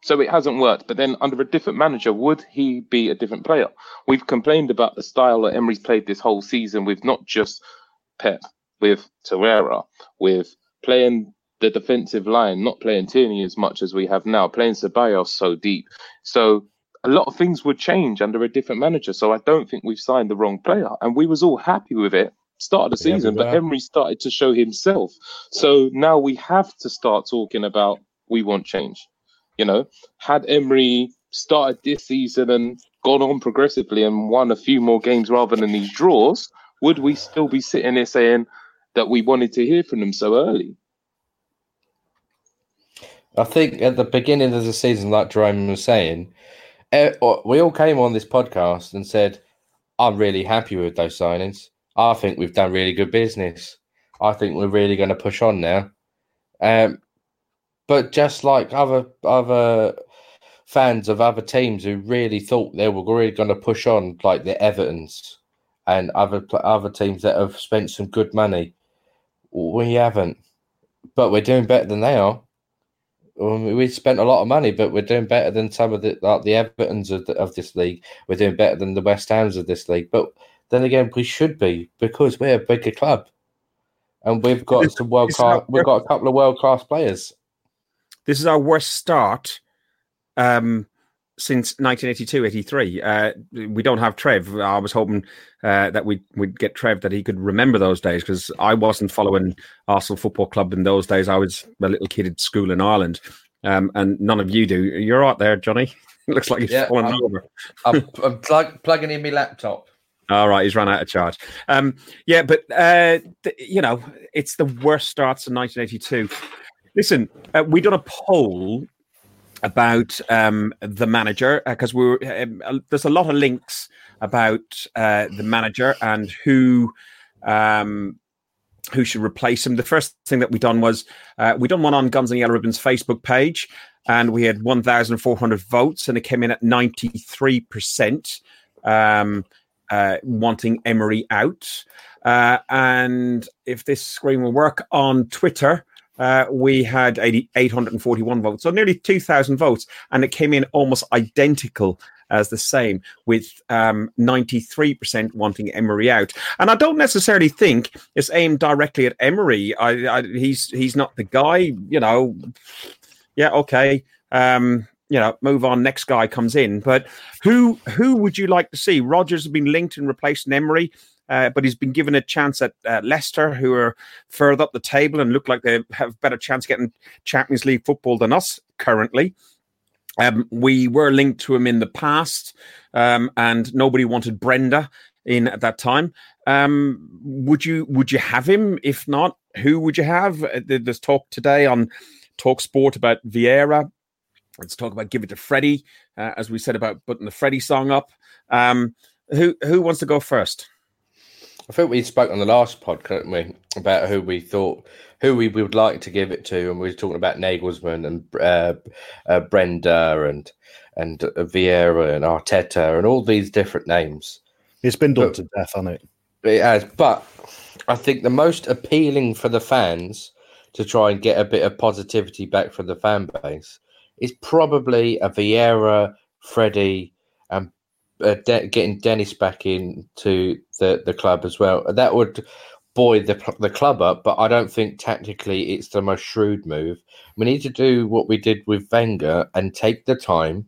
So it hasn't worked. But then under a different manager, would he be a different player? We've complained about the style that Emery's played this whole season with not just Pep, with Torreira, with playing the defensive line, not playing Tierney as much as we have now, playing Ceballos so deep. So a lot of things would change under a different manager. So I don't think we've signed the wrong player. And we was all happy with it start of the Yeah, season, but were. Emery started to show himself. So now we have to start talking about we want change. You know, had Emery started this season and gone on progressively and won a few more games rather than these draws, would we still be sitting here saying that we wanted to hear from them so early? I think at the beginning of the season, like Jerome was saying, we all came on this podcast and said, I'm really happy with those signings. I think we've done really good business. I think we're really going to push on now. Um, but just like other other fans of other teams who really thought they were really going to push on, like the Evertons and other other teams that have spent some good money, we haven't. But we're doing better than they are. We spent a lot of money, but we're doing better than some of the like the Evertons of, the, of this league. We're doing better than the West Hams of this league. But then again, we should be because we're a bigger club, and we've got some world class. We've got a couple of world class players. This is our worst start um, since 1982-83. Uh, we don't have Trev. I was hoping uh, that we'd, we'd get Trev that he could remember those days because I wasn't following Arsenal Football Club in those days. I was a little kid at school in Ireland, um, and none of you do. You're out there, Johnny. it looks like he's yeah, falling I'm, over. I'm, I'm plug, plugging in my laptop. All right, he's run out of charge. Um, yeah, but uh, th- you know, it's the worst starts in 1982. Listen, uh, we done a poll about um, the manager because uh, we were um, there's a lot of links about uh, the manager and who um, who should replace him. The first thing that we done was uh, we done one on Guns and Yellow Ribbons Facebook page, and we had 1,400 votes, and it came in at 93 percent um, uh, wanting Emery out. Uh, and if this screen will work on Twitter, uh, we had 80, 841 votes, so nearly 2,000 votes, and it came in almost identical as the same, with um, 93% wanting Emery out. And I don't necessarily think it's aimed directly at Emery. I, I, he's he's not the guy, you know. Yeah, okay. Um, you know, move on. Next guy comes in, but who who would you like to see? Rodgers has been linked and replaced Emery. Uh, but he's been given a chance at uh, Leicester, who are further up the table and look like they have better chance of getting Champions League football than us currently. Um, we were linked to him in the past, um, and nobody wanted Brendan in at that time. Um, would you would you have him? If not, who would you have? Uh, there's talk today on Talk Sport about Vieira. Let's talk about give it to Freddie, uh, as we said about putting the Freddie song up. Um, who who wants to go first? I think we spoke on the last podcast we, about who we thought who we would like to give it to, and we were talking about Nagelsmann and uh, uh, Brendan and and uh, Vieira and Arteta and all these different names. It's been done but, to death, hasn't it? It has, but I think the most appealing for the fans to try and get a bit of positivity back from the fan base is probably a Vieira, Freddie, uh, De- getting Dennis back into the, the club as well. That would buoy the the club up, but I don't think tactically it's the most shrewd move. We need to do what we did with Wenger and take the time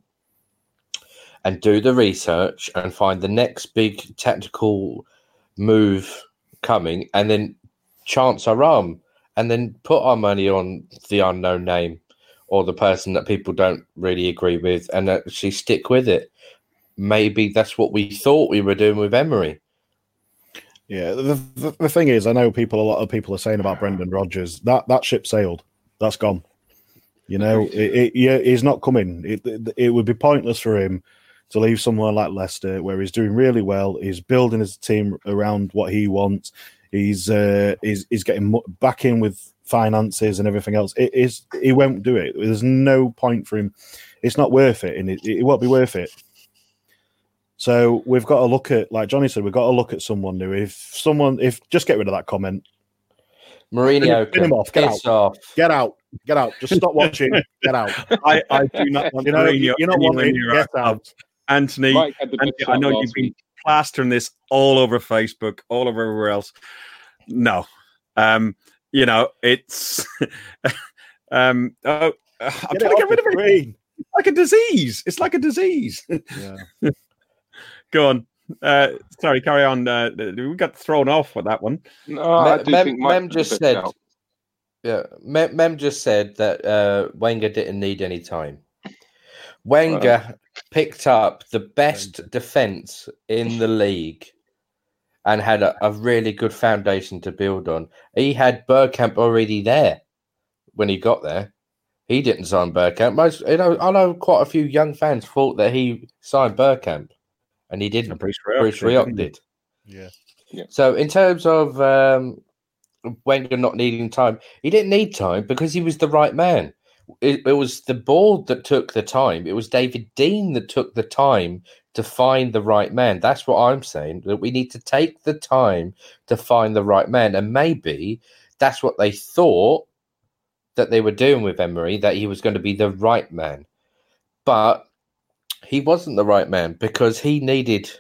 and do the research and find the next big tactical move coming, and then chance our arm, and then put our money on the unknown name or the person that people don't really agree with, and actually stick with it maybe that's what we thought we were doing with Emery. Yeah, the, the, the, thing is, I know people. A lot of people are saying about Brendan Rodgers that that ship sailed. That's gone. You know, it, it, yeah, he's not coming. It, it, it would be pointless for him to leave somewhere like Leicester, where he's doing really well. He's building his team around what he wants. He's uh, he's, he's getting back in with finances and everything else. It is he won't do it. There's no point for him. It's not worth it, and it, it won't be worth it so we've got to look at, like Johnny said, we've got to look at someone new. If someone, if just get rid of that comment. Mourinho, get him off. Get out. Off. Get out. Get out. Just stop watching. get out. I, I do not want you know, Mourinho. You're not wanting. Get out. Anthony, Anthony I know you've been plastering this all over Facebook, all over everywhere else. No, um, you know it's. um, oh, I'm get trying to get rid of it. Like a disease. It's like a disease. Yeah. Go on. Uh, sorry, carry on. Uh, we got thrown off with that one. No, Mem, Mem just said. Out. Yeah, Mem, Mem, just said that uh, Wenger didn't need any time. Wenger picked up the best defense in the league and had a, a, really good foundation to build on. He had Bergkamp already there when he got there. He didn't sign Bergkamp. Most, you know, I know quite a few young fans thought that he signed Bergkamp and he didn't. Bruce Rioch, Bruce Rioch did. Yeah. Yeah. So in terms of um, Wenger not needing time, he didn't need time because he was the right man. It, it was the board that took the time. It was David Dein that took the time to find the right man. That's what I'm saying. That we need to take the time to find the right man, and maybe that's what they thought that they were doing with Emery. That he was going to be the right man, but he wasn't the right man because he needed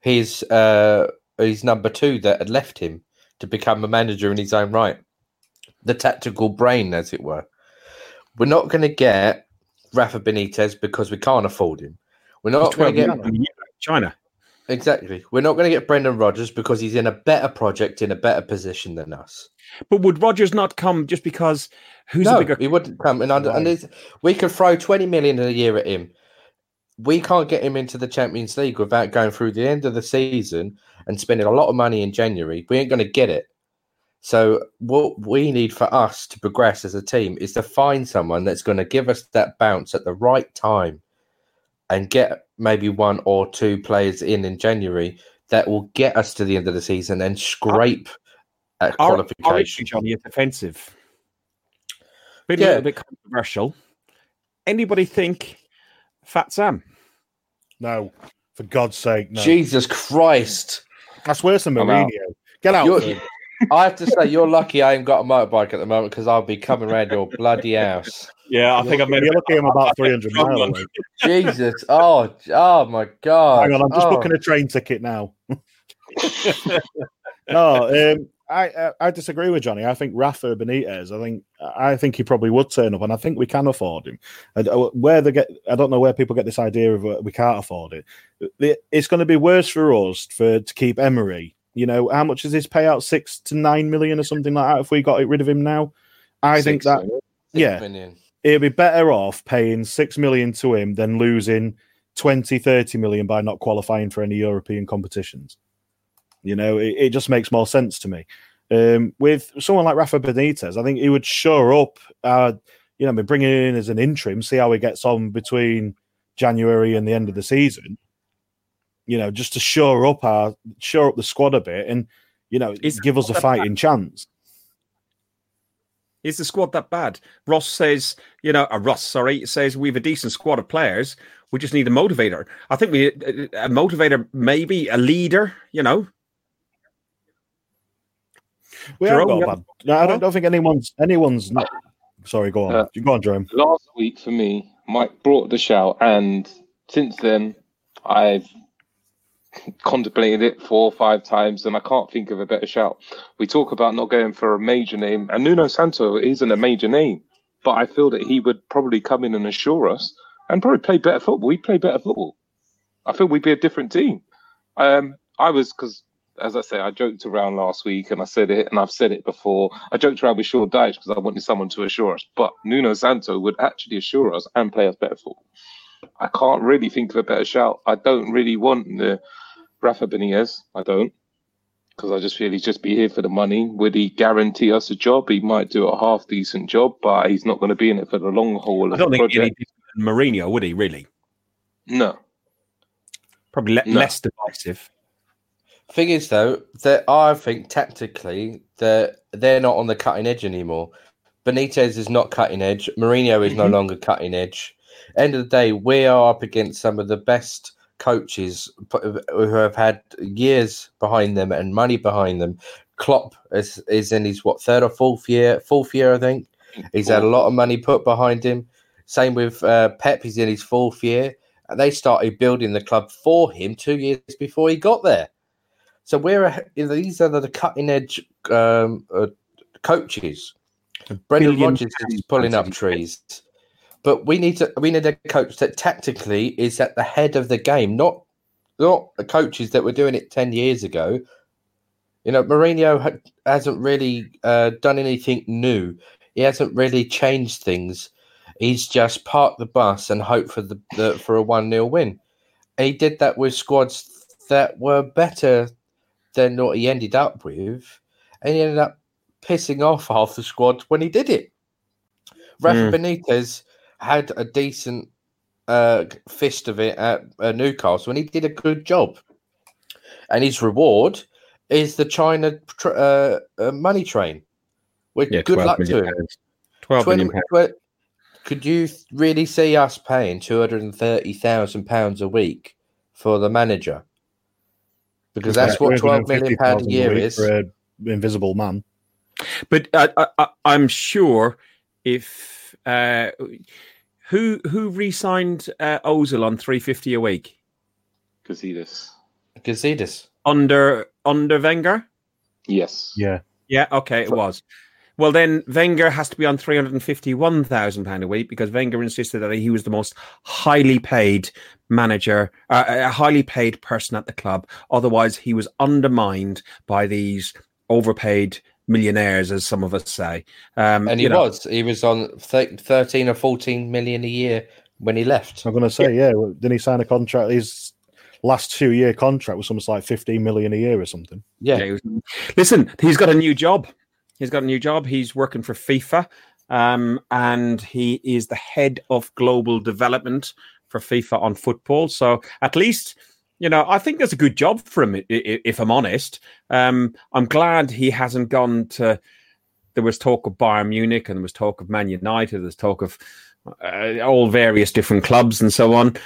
his uh, his number two that had left him to become a manager in his own right, the tactical brain, as it were. We're not going to get Rafa Benitez because we can't afford him. We're not going to get China. exactly. We're not going to get Brendan Rodgers because he's in a better project in a better position than us. But would Rodgers not come just because who's no, a bigger? he wouldn't come. And, under, and we could throw twenty million a year at him. We can't get him into the Champions League without going through the end of the season and spending a lot of money in January. We ain't going to get it. So what we need for us to progress as a team is to find someone that's going to give us that bounce at the right time, and get maybe one or two players in in January that will get us to the end of the season and scrape at Our, our qualification. issue, Johnny, is offensive. Been Yeah. a little bit controversial. Anybody think Fat Sam? No, for God's sake, no. Jesus Christ! That's worse than I'm out. Mourinho. Get out. You're- I have to say, you're lucky I ain't got a motorbike at the moment because I'll be coming around your bloody house. Yeah, I think I've made You're looking at him about 300 miles away. Jesus! Oh, oh my God! Hang on, I'm just Oh. booking a train ticket now. no, um, I, I I disagree with Johnny. I think Rafa Benitez. I think I think he probably would turn up, and I think we can afford him. And where they get, I don't know where people get this idea of uh, we can't afford it. It's going to be worse for us for to keep Emery. You know, how much is his payout? Six to nine million or something like that. If we got rid of him now, I think Six, that isn't it? yeah. It'd be better off paying 6 million to him than losing 20 30 million by not qualifying for any european competitions you know it, it just makes more sense to me um, with someone like rafa benitez i think he would shore up uh, you know I mean, bring him in as an interim see how he gets on between january and the end of the season you know just to shore up our shore up the squad a bit and you know Is- give us a fighting chance Is the squad that bad? Ross says, you know, uh, Ross, sorry, says we have a decent squad of players. We just need a motivator. I think we a motivator, maybe a leader. You know, we Jerome, haven't got a have- bad, no, I don't, don't think anyone's anyone's not sorry go on Uh, go on jerome last week for me, Mike brought the shout, and since then, I've contemplated it four or five times, and I can't think of a better shout. We talk about not going for a major name, and Nuno Santo isn't a major name, but I feel that he would probably come in and assure us and probably play better football. We play better football. I feel we'd be a different team. Um, I was because. As I say, I joked around last week and I said it, and I've said it before. I joked around with Sean Dyche because I wanted someone to assure us, but Nuno Santo would actually assure us and play us better football. I can't really think of a better shout. I don't really want the Rafa Benitez. I don't, because I just feel he's just be here for the money. Would he guarantee us a job? He might do a half decent job, but he's not going to be in it for the long haul I don't think any. Mourinho would he really? No, Probably le- No. less divisive. Thing is, though, that I think tactically that they're not on the cutting edge anymore. Benitez is not cutting edge. Mourinho is no longer cutting edge. End of the day, we are up against some of the best coaches who have had years behind them and money behind them. Klopp is, is in his what third or fourth year? Fourth year, I think. He's had a lot of money put behind him. Same with uh, Pep. He's in his fourth year. And they started building the club for him two years before he got there. So we're these are the cutting edge um, uh, coaches. Brendan billion Rodgers is pulling up trees, but we need to we need a coach that tactically is at the head of the game, not not the coaches that were doing it ten years ago. You know, Mourinho ha- hasn't really uh, done anything new. He hasn't really changed things. He's just parked the bus and hoped for the, the for a one 0 win. He did that with squads that were better than what he ended up with, and he ended up pissing off half the squad when he did it. Rafa Benitez had a decent uh, fist of it at uh, Newcastle, and he did a good job. And his reward is the China tr- uh, uh, money train. Well, Yeah, good luck to him. pounds. 12 20 million pounds. could you really see us paying two hundred and thirty thousand pounds a week for the manager? Because that's what twelve million pound a year week is. for an invisible man. But I, I, I, I'm sure if uh, who who re-signed uh, Ozil on 350 a week Gazidis. Gazidis. under under Wenger? Yes. Yeah, Yeah, okay, it was. Well, then Wenger has to be on three hundred and fifty-one thousand pound a week because Wenger insisted that he was the most highly paid manager, uh, a highly paid person at the club. Otherwise, he was undermined by these overpaid millionaires, as some of us say. Um, And he you know, was. He was on th- 13 or 14 million a year when he left. I'm going to say, yeah. well, Didn't he sign a contract? His last two year contract was almost like 15 million a year or something. Yeah. Yeah, was- listen, he's got a new job. He's got a new job. He's working for FIFA, um, and he is the head of global development for FIFA on football. So at least, you know, I think that's a good job for him. If I'm honest, um, I'm glad he hasn't gone to. There was talk of Bayern Munich, and there was talk of Man United. There's talk of uh, all various different clubs and so on.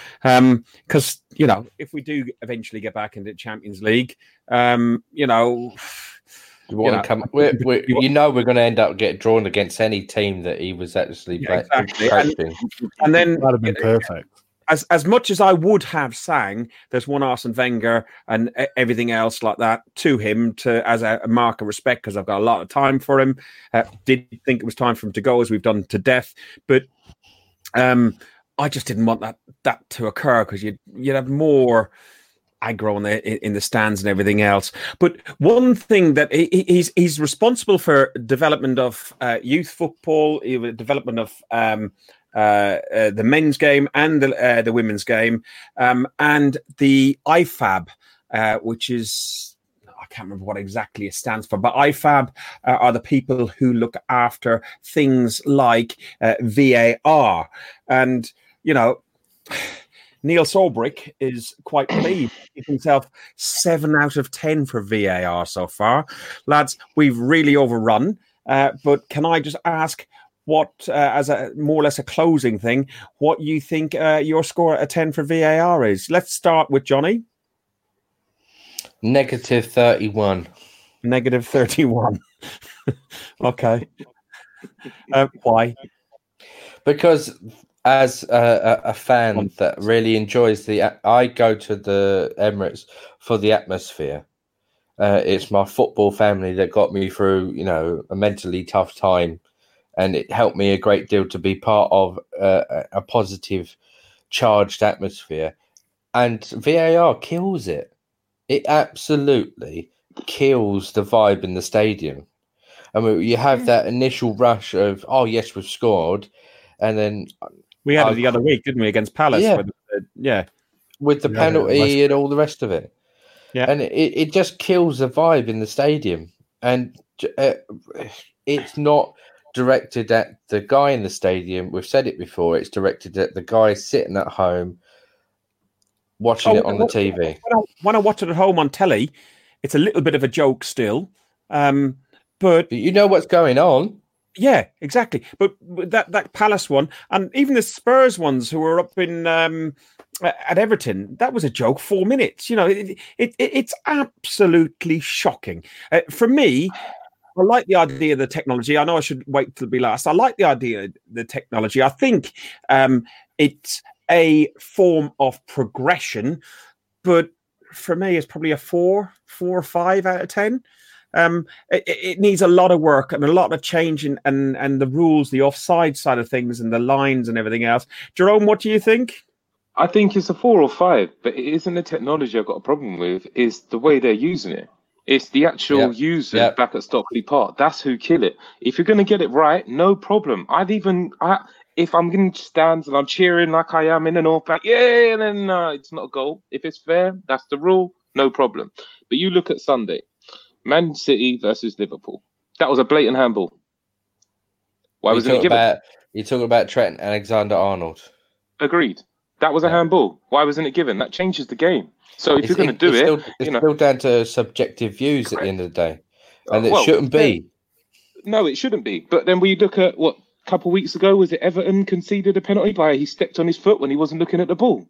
Because you know, if we do eventually get back into Champions League, um, you know, You want know, to come? We're, we're, you know, we're going to end up get drawn against any team that he was actually Yeah, play- exactly. And- and then That'd have been perfect. as as much as I would have sang, there's one Arsene Wenger and everything else like that to him to as a, a mark of respect because I've got a lot of time for him. Uh, did think it was time for him to go as we've done to death, but um, I just didn't want that that to occur because you'd you'd have more aggro in the in the stands and everything else. But one thing that he, he- he's he's responsible for development of uh, youth football, development of um, uh, uh, the men's game and the uh, the women's game, um, and the IFAB, uh, which is. I can't remember what exactly it stands for, but IFAB uh, are the people who look after things like uh, VAR. And, you know, Neil Swarbrick is quite pleased. He himself seven out of 10 for VAR so far. Lads, we've really overrun. Uh, but can I just ask what, uh, as a more or less a closing thing, what you think uh, your score at a 10 for VAR is? Let's start with Johnny, Negative 31. negative 31. okay. Uh, why? because as a, a, a fan that really enjoys the i go to the emirates for the atmosphere. Uh, it's my football family that got me through you know a mentally tough time. And it helped me a great deal to be part of uh, a a positive charged atmosphere. And var kills it. It absolutely kills the vibe in the stadium. I mean, you have that initial rush of, oh yes, we've scored, and then We had Oh, it the other week, didn't we, against Palace? Yeah. with the- yeah. with the Yeah, penalty West- and all the rest of it. Yeah. and it, it just kills the vibe in the stadium, and uh, it's not directed at the guy in the stadium. We've said it before. It's directed at the guy sitting at home watching Oh, it on the TV. When I, when I watch it at home on telly, it's a little bit of a joke still. Um, but But you know what's going on. Yeah, exactly. But that that Palace one, and even the Spurs ones who were up in um, at Everton, that was a joke. Four minutes. You know, it, it, it it's absolutely shocking. Uh, for me, I like the idea of the technology. I know I should wait till be last. I like the idea of the technology. I think um, it's a form of progression, but for me, it's probably a four, four or five out of ten. Um, it, it it needs a lot of work and a lot of changing and and the rules, the offside side of things, and the lines and everything else. Jerome, what do you think? I think it's a four or five, but it isn't the technology I've got a problem with. Is the way they're using it. It's the actual Yep. users Yep. back at Stockley Park. That's who kill it. If you're going to get it right, no problem. I'd even, I, if I'm in stands and I'm cheering like I am in the North Bank, yeah, then uh, it's not a goal. If it's fair, that's the rule, no problem. But you look at Sunday, Man City versus Liverpool. That was a blatant handball. Why you wasn't it given? about you talk about Trent Alexander Arnold. Agreed. That was a Yeah. handball. Why wasn't it given? That changes the game. So if It's- you're going to do it's it, still, it's you know, still down to subjective views at the end of the day, uh, and it well, shouldn't be. No, it shouldn't be. But then we look at what a couple of weeks ago was it Everton conceded a penalty by he stepped on his foot when he wasn't looking at the ball.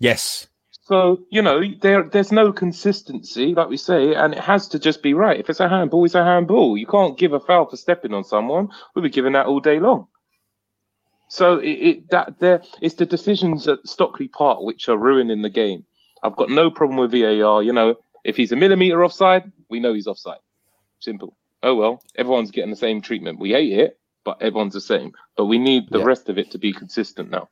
Yes. So you know there there's no consistency, like we say, and it has to just be right. If it's a handball, it's a handball. You can't give a foul for stepping on someone. We'll be giving that all day long. So it, it that there it's the decisions at Stockley Park which are ruining the game. I've got no problem with VAR. You know, if he's a millimeter offside, we know he's offside. Simple. Oh well, everyone's getting the same treatment. We hate it, but everyone's the same. But we need the Yeah. rest of it to be consistent now.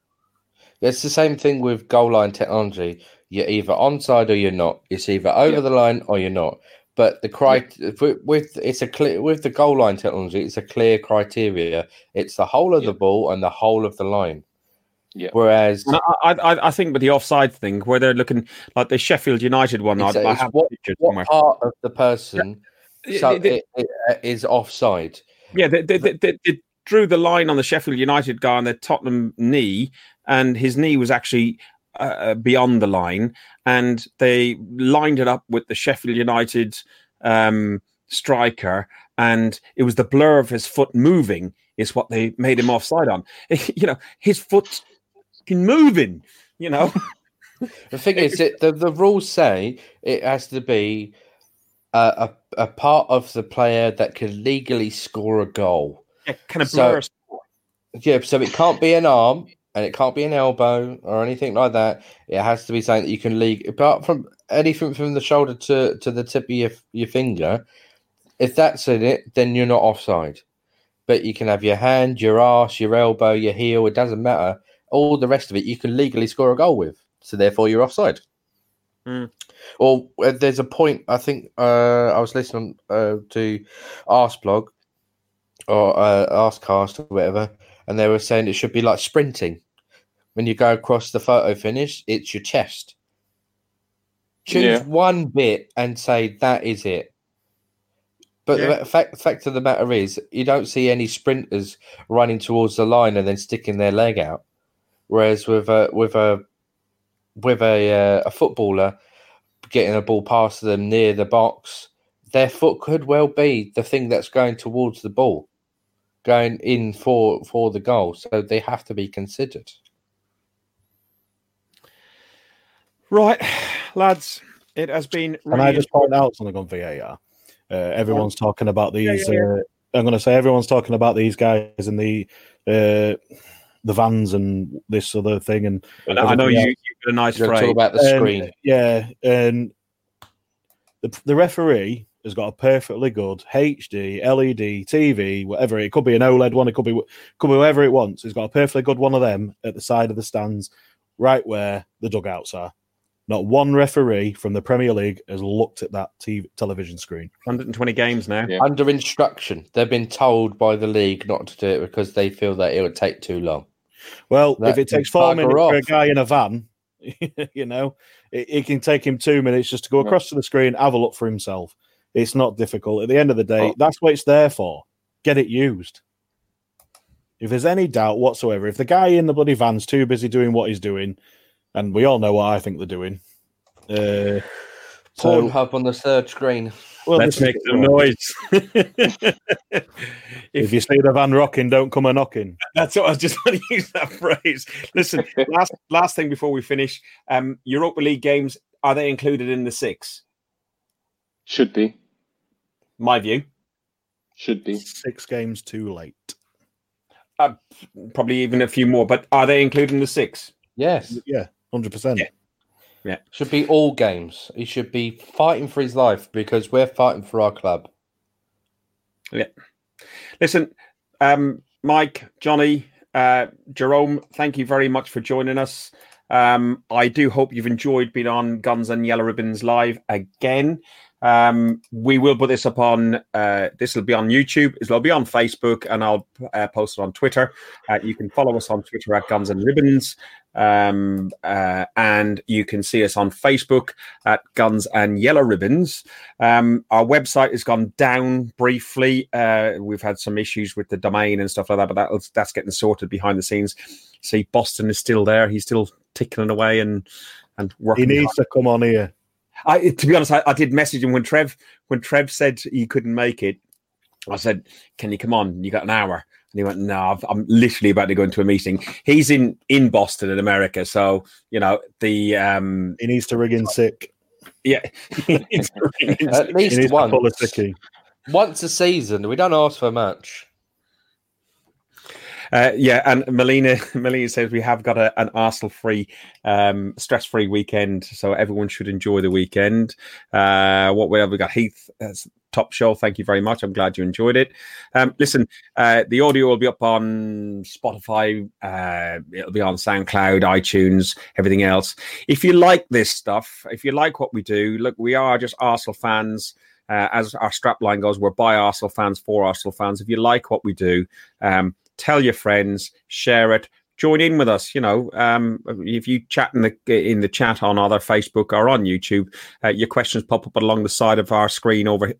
It's the same thing with goal line technology. You're either onside or you're not. It's either over Yeah. the line or you're not. But the cri- with, with it's a clear with the goal line technology, it's a clear criteria. It's the whole of Yeah. the ball and the whole of the line. Yeah. Whereas I, I, I think with the offside thing, where they're looking like the Sheffield United one, I, It's I it's have what- pictures what part of the person Yeah, so they- it, it, uh, is offside? Yeah, they, they, they, they, they drew the line on the Sheffield United guy on the Tottenham knee, and his knee was actually uh, beyond the line, and they lined it up with the Sheffield United um, striker, and it was the blur of his foot moving is what they made him offside on. you know, his foot's moving. You know, The thing is, that the, the rules say it has to be a, a, a part of the player that can legally score a goal. yeah, kind of So- blurs. Yeah, so it can't be an arm and it can't be an elbow or anything like that. It has to be something that you can league apart from anything from the shoulder to, to the tip of your, your finger. If that's in it, then you're not offside. But you can have your hand, your arse, your elbow, your heel, it doesn't matter. All the rest of it you can legally score a goal with. So therefore you're offside. Hmm. Or uh, there's a point, I think uh, I was listening uh, to Arseblog or uh, Arsecast or whatever, and they were saying it should be like sprinting. When you go across the photo finish, it's your chest. Choose Yeah. one bit and say that is it. But Yeah. the fact, fact of the matter is, you don't see any sprinters running towards the line and then sticking their leg out. Whereas with a with a with a uh, a footballer getting a ball past them near the box, their foot could well be the thing that's going towards the ball, going in for for the goal. So they have to be considered. Right, lads, it has been. Can I just point out something on VAR? Uh, everyone's talking about these. yeah, Uh, I'm going to say everyone's talking about these guys in the uh, the vans and this other thing. And I know- I know you, you got a nice You're phrase. about the and, screen. yeah, and the the referee has got a perfectly good HD, LED, TV, whatever. It could be an OLED one. It could be could be whatever it wants. He's got a perfectly good one of them at the side of the stands, right where the dugouts are. Not one referee from the Premier League has looked at that TV, television screen. 120 games now. Yeah. Under instruction, they've been told by the league not to do it because they feel that it would take too long. Well, That if it takes four bugger minutes for a guy in a van, you know, it, it can take him two minutes just to go Yeah. across to the screen, have a look for himself. It's not difficult. At the end of the day, Oh. that's what it's there for. Get it used. If there's any doubt whatsoever, if the guy in the bloody van's too busy doing what he's doing, and we all know what I think they're doing. Uh, so, Pornhub on the third screen. well, Let's make some noise. If if you see the van rocking, don't come a knocking. that's what I was just going to use that phrase. Listen, last last thing before we finish, um, Europa League games are they included in the six? Should be. My view, Should be. Six games too late. probably even a few more, but are they including the six? Yes. Yeah, hundred percent. Yeah. Should be all games. He should be fighting for his life because we're fighting for our club. Yeah. Listen, um, Mike, Johnny, uh, Jerome, thank you very much for joining us. Um, I do hope you've enjoyed being on Guns and Yellow Ribbons live again. Um, we will put this up on. Uh, this will be on YouTube. It'll be on Facebook, and I'll uh, post it on Twitter. Uh, you can follow us on Twitter at Guns and Ribbons, um, uh, and you can see us on Facebook at Guns and Yellow Ribbons. Um, our website has gone down briefly. Uh, we've had some issues with the domain and stuff like that, but that, that's getting sorted behind the scenes. See, Boston is still there. He's still tickling away and and working. He needs to come on here. I, to be honest, I, I did message him when Trev when Trev said he couldn't make it. I said, "Can you come on? You got an hour?" And he went, "No, I've, I'm literally about to go into a meeting." He's in in Boston in America, so you know the um He needs to rig in sick. yeah. At least needs to pull a once. Once a season. We don't ask for much. Uh, yeah, and Melina Melina says we have got a, an Arsenal free, um, stress free weekend, so everyone should enjoy the weekend. Uh, what we have we got? Heath, uh, top show. Thank you very much. I'm glad you enjoyed it. Um, listen, uh, the audio will be up on Spotify. Uh, it'll be on SoundCloud, iTunes, everything else. If you like this stuff, if you like what we do, look, we are just Arsenal fans. Uh, as our strapline goes, we're by Arsenal fans for Arsenal fans. If you like what we do, um, tell your friends, share it, join in with us. You know, um, if you chat in the in the chat on either Facebook or on YouTube, uh, your questions pop up along the side of our screen over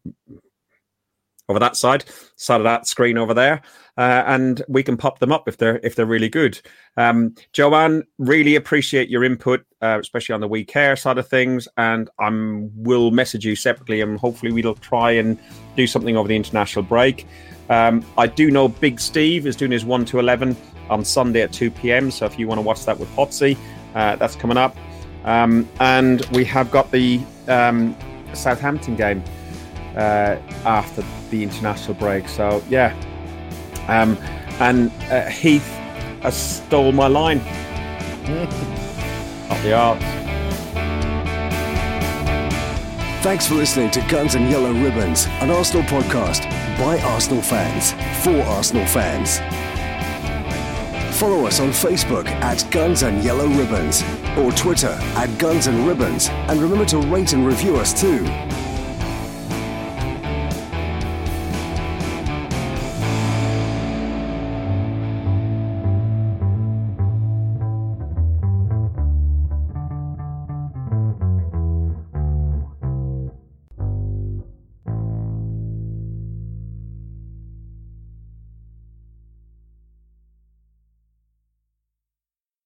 over that side, side of that screen over there, uh, and we can pop them up if they're if they're really good. Um, Joanne, really appreciate your input, uh, especially on the we care side of things, and I'm will message you separately, and hopefully we'll try and do something over the international break. Um, I do know Big Steve is doing his one to eleven on Sunday at two p.m. So if you want to watch that with Potsy, uh, that's coming up. Um, and we have got the um, Southampton game uh, after the international break. So yeah, um, and uh, Heath has stole my line. Up the arts. Thanks for listening to Guns and Yellow Ribbons, an Arsenal podcast by Arsenal fans for Arsenal fans. Follow us on Facebook at Guns and Yellow Ribbons or Twitter at Guns and Ribbons, and remember to rate and review us too.